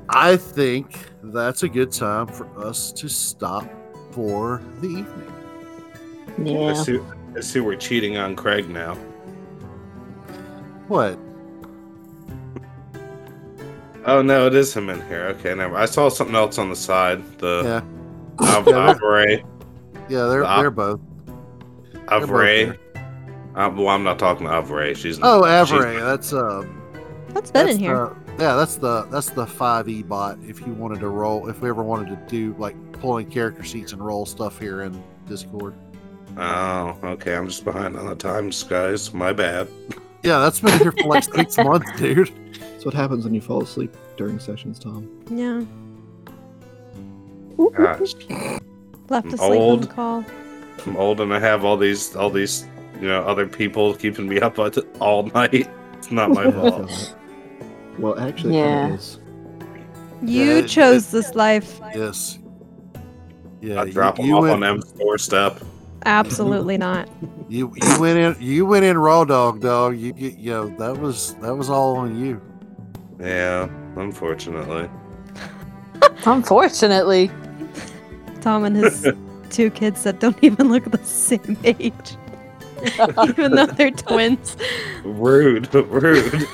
I think that's a good time for us to stop for the evening. I Yeah. see, I see we're cheating on Craig now. What? Oh no, it is him in here. Okay, never. I saw something else on the side. The Yeah, Av- Yeah, Avrae. yeah, they're Ah. they're both. both Avrae. Uh, well, I'm not talking to Avrae. She's Oh, she's- that's uh, That's been that's in here. the- yeah, that's the that's the five E bot. If you wanted to roll, if we ever wanted to do like pulling character sheets and roll stuff here in Discord. Oh, okay. I'm just behind on the times, guys. My bad. Yeah, that's been here for like six months, dude. That's what happens when you fall asleep during sessions, Tom. Yeah. Gosh, Left I'm on the old. call. I'm old and I have all these, all these, you know, other people keeping me up all night. It's not my fault. Well, actually, Yeah. kinda. You Yeah, it- chose this life. Yes. Yeah, I you- drop them you off went- on M's doorstep. Absolutely not. You you went in you went in raw dog dog. You get you know that was that was all on you. Yeah, unfortunately. Unfortunately. Tom and his two kids that don't even look the same age, even though they're twins. Rude, rude.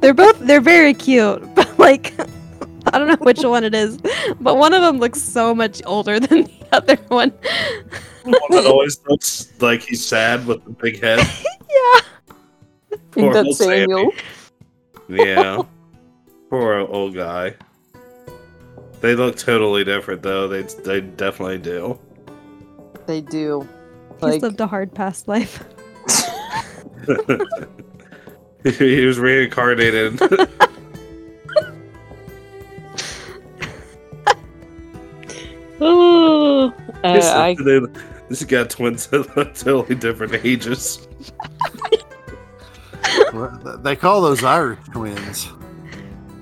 They're both they're very cute, but like I don't know which one it is, but one of them looks so much older than the other one. One that always looks like he's sad with the big head. yeah. Poor That's old Sammy. Samuel. Yeah. Poor old guy. They look totally different though. They they definitely do. They do. He's lived a hard past life. he was reincarnated. Ooh, uh, This- I, they- this got twins that look totally different ages. Well, They call those Irish twins.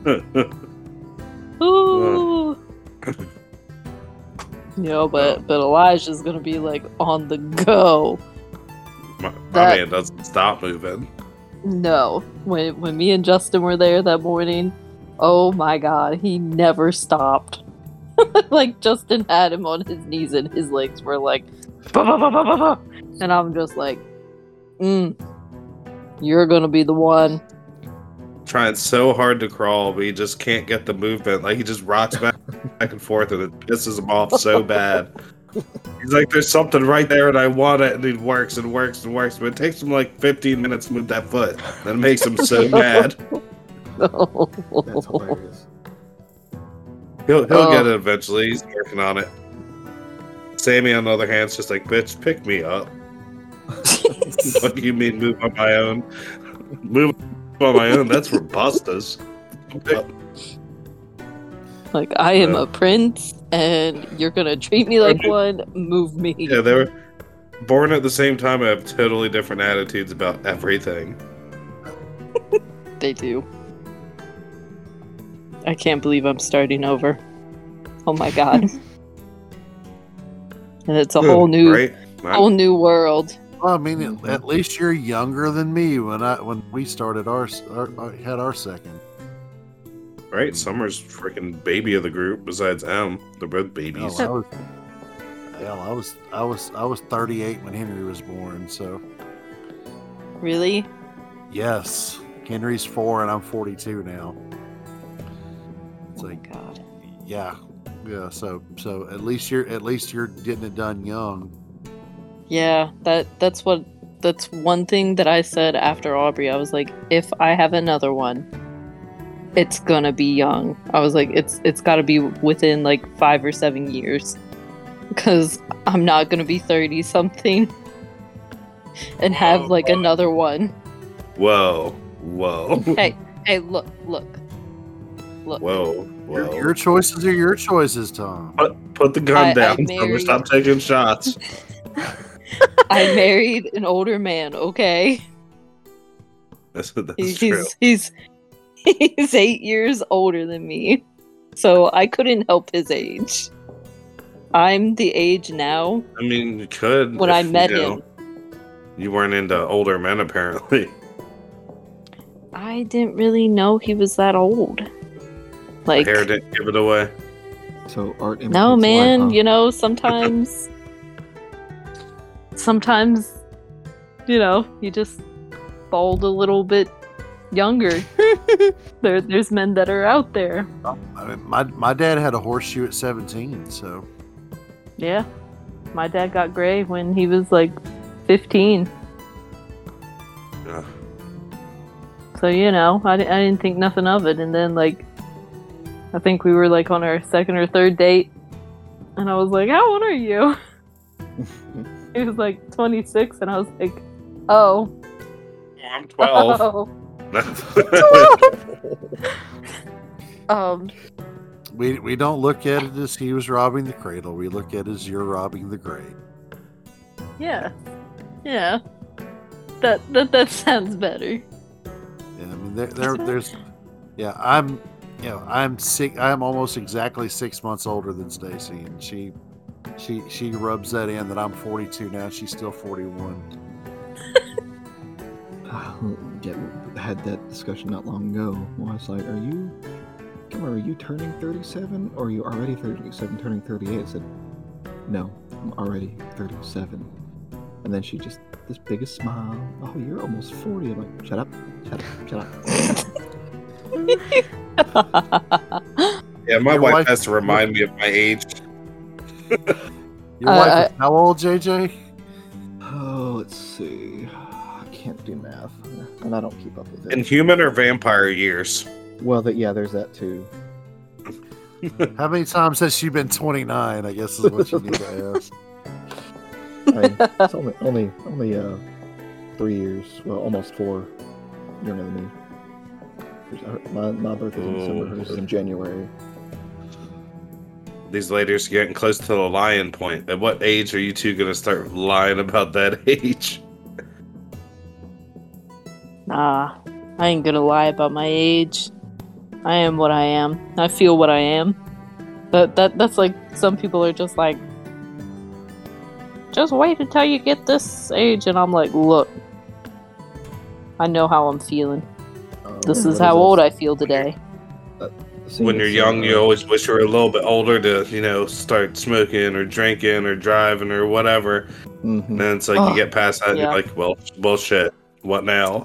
ooh. No, but but Elijah's gonna be like on the go. my, my That- man doesn't stop moving. No, when when me and Justin were there that morning, oh my god, he never stopped. like Justin had him on his knees and his legs were like, "Bah, bah, bah, bah, bah, bah." and I'm just like, mm, you're gonna be the one. Trying so hard to crawl, but he just can't get the movement. Like he just rocks back, back and forth, and it pisses him off so bad. He's like, "There's something right there, and I want it," and he works and works and works, but it takes him like 15 minutes to move that foot. That makes him so mad. That's hilarious. He'll he'll Oh. get it eventually. He's working on it. Sammy, on the other hand, is just like, "Bitch, pick me up." what do you mean, move on my own? Move on my own. That's for bustas. like I am a prince, and you're gonna treat me like one. Move me. Yeah, they were born at the same time. and have totally different attitudes about everything. They do. I can't believe I'm starting over. Oh my god. and it's a whole new right? whole new world. Well, I mean, at, at least you're younger than me when I when we started our, our, our had our second. Right? Summer's freaking baby of the group. Besides M, they're both Hell, babies. Oh, I was, hell, I was I was I was 38 when Henry was born. So Really? yes, Henry's four and I'm 42 now. It's Oh like god. yeah, yeah. So so at least you're at least you're getting it done young. Yeah, that that's what that's one thing that I said after Aubrey. I was like, if I have another one, it's gonna be young. I was like, it's it's got to be within like five or seven years, because I'm not gonna be thirty something and have Oh, like boy. another one. Whoa, whoa, Hey, hey, look, look, look. whoa, Your, whoa. your choices are your choices, Tom. Put, put the gun I- I down. Summer. married- Stop taking shots. I married an older man. Okay. That's, that's He's true. he's he's eight years older than me, so I couldn't help his age. I'm the age now I mean, you could. when if, I met you know, him. You weren't into older men, apparently. I didn't really know he was that old. Like, Hair didn't give it away. So art. no, man. life, huh? You know, sometimes, sometimes, you know, you just bald a little bit younger. there, there's men that are out there. I mean, my my dad had a horseshoe at 17, so Yeah. My dad got gray when he was like 15. Yeah. So, you know, I, I didn't think nothing of it. And then, like, I think we were like on our second or third date. And I was like, How old are you? he was like 26. And I was like, Oh. I'm 12. Oh. Um, we we don't look at it as he was robbing the cradle. We look at it as you're robbing the grave. yeah. Yeah. That, that, that sounds better. And I mean, there, there there's, yeah, I'm, you know, I'm sick. I'm almost exactly six months older than Stacy, and she, she, she rubs that in that I'm 42 now. She's still 41. Uh, get, had that discussion not long ago. Well, I was like, "Are you can't remember, are you turning 37 or are you already 37, turning 38? I said, no, I'm already 37. And then she just, this biggest smile. Oh, you're almost 40. I'm like, shut up, shut up, shut up. Yeah, my Your wife, wife- has to remind me of my age. Your Uh, wife is how old, JJ? Oh, let's see. I can't do math, and I don't keep up with it. In human or vampire years? Well, that yeah, there's that too. How many times has she been 29? I guess is what you need to ask. I, it's only only only uh, three years. Well, almost four younger than me. Her- My my birthday's in December. Oh, Hers is in January. These ladies are getting close to the lying point. At what age are you two going to start lying about that age? Nah, I ain't gonna lie about my age. I am what I am. I feel what I am. That that that's like some people are just like just wait until you get this age and I'm like, look. I know how I'm feeling. This is how old I feel today. When you're young, uh, you always wish you were a little bit older to, you know, start smoking or drinking or driving or whatever. mhm. And then it's like Oh, you get past that, and yeah. you're like, well, bullshit. What now?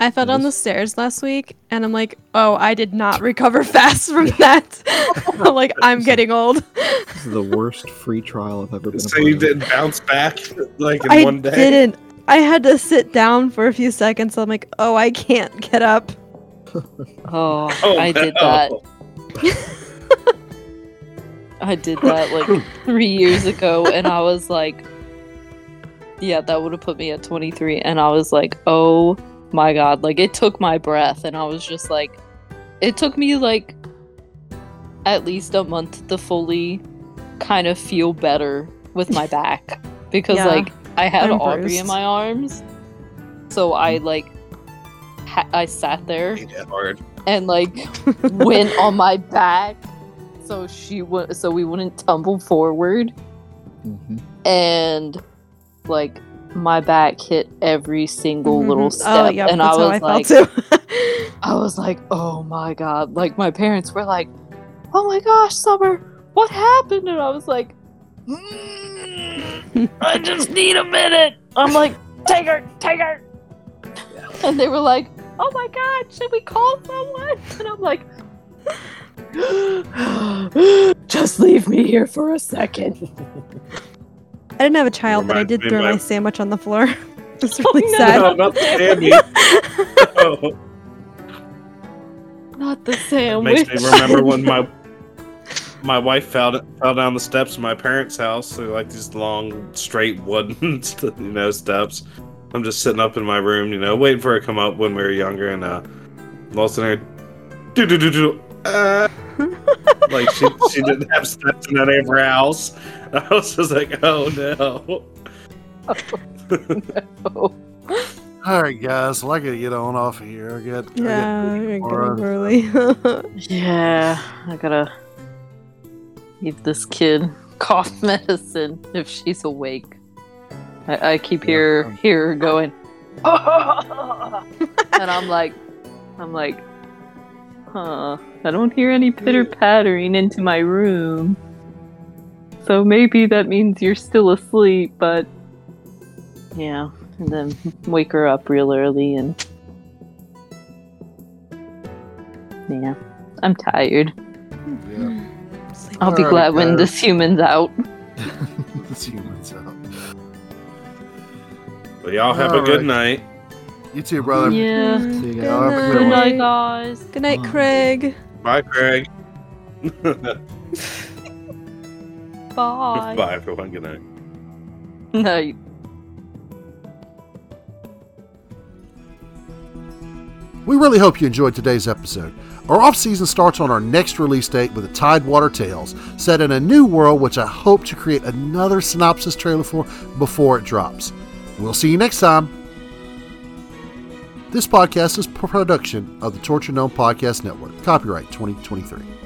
I fell down the stairs last week and I'm like, oh, I did not recover fast from that. I'm like, I'm getting old. This is the worst free trial I've ever been. a So you didn't bounce back like in I one day? I didn't. I had to sit down for a few seconds. I'm like, oh, I can't get up. Oh, Oh, I did no. that. I did that like three years ago, and I was like, yeah, that would have put me at 23. And I was like, oh my god, like it took my breath, and I was just like, it took me like at least a month to fully kind of feel better with my back because Yeah, like I had I'm Aubrey bruised. in my arms, so I like ha- I sat there hard. and like went on my back so she would so we wouldn't tumble forward Mhm. and like my back hit every single little Mhm. step Oh, yeah, and I was I like too. I was like oh my god like my parents were like oh my gosh summer what happened and I was like "Mm, I just need a minute I'm like take her take her and they were like oh my god should we call someone and I'm like just leave me here for a second I didn't have a child, but I did throw my my- sandwich on the floor. It's Oh, really no. sad. No, not the Sammy. No. not the It sandwich makes me remember when my my wife fell fell down the steps of my parents' house. They're like these long, straight wooden, you know, steps. I'm just sitting up in my room, you know, waiting for her to come up when we were younger, and uh, all of a sudden, do do do do. Uh, like she she didn't have steps in any of her house. I was just like, oh no. Oh. All right, guys. Well, I gotta get on off of here. I got, I got Yeah, I'm Or- getting early. Yeah, I gotta give this kid cough medicine if she's awake. I, I keep hear hear her going, and I'm like, I'm like, huh? I don't hear any pitter pattering into my room. So maybe that means you're still asleep, but yeah. And then wake her up real early and yeah. I'm tired. yeah. I'll be Alright, glad when this human's out. this humans out. But y'all have a good right. night. You too, brother. Yeah. See you Good guys. Have a good Good night, guys. Good night, Craig. Bye, Craig. Bye. Bye, everyone. Good night. Night. We really hope you enjoyed today's episode. Our off season starts on our next release date with the Tidewater Tales, set in a new world which I hope to create another synopsis trailer for before it drops. We'll see you next time. This podcast is a production of the Torture Gnome Podcast Network. Copyright 2023.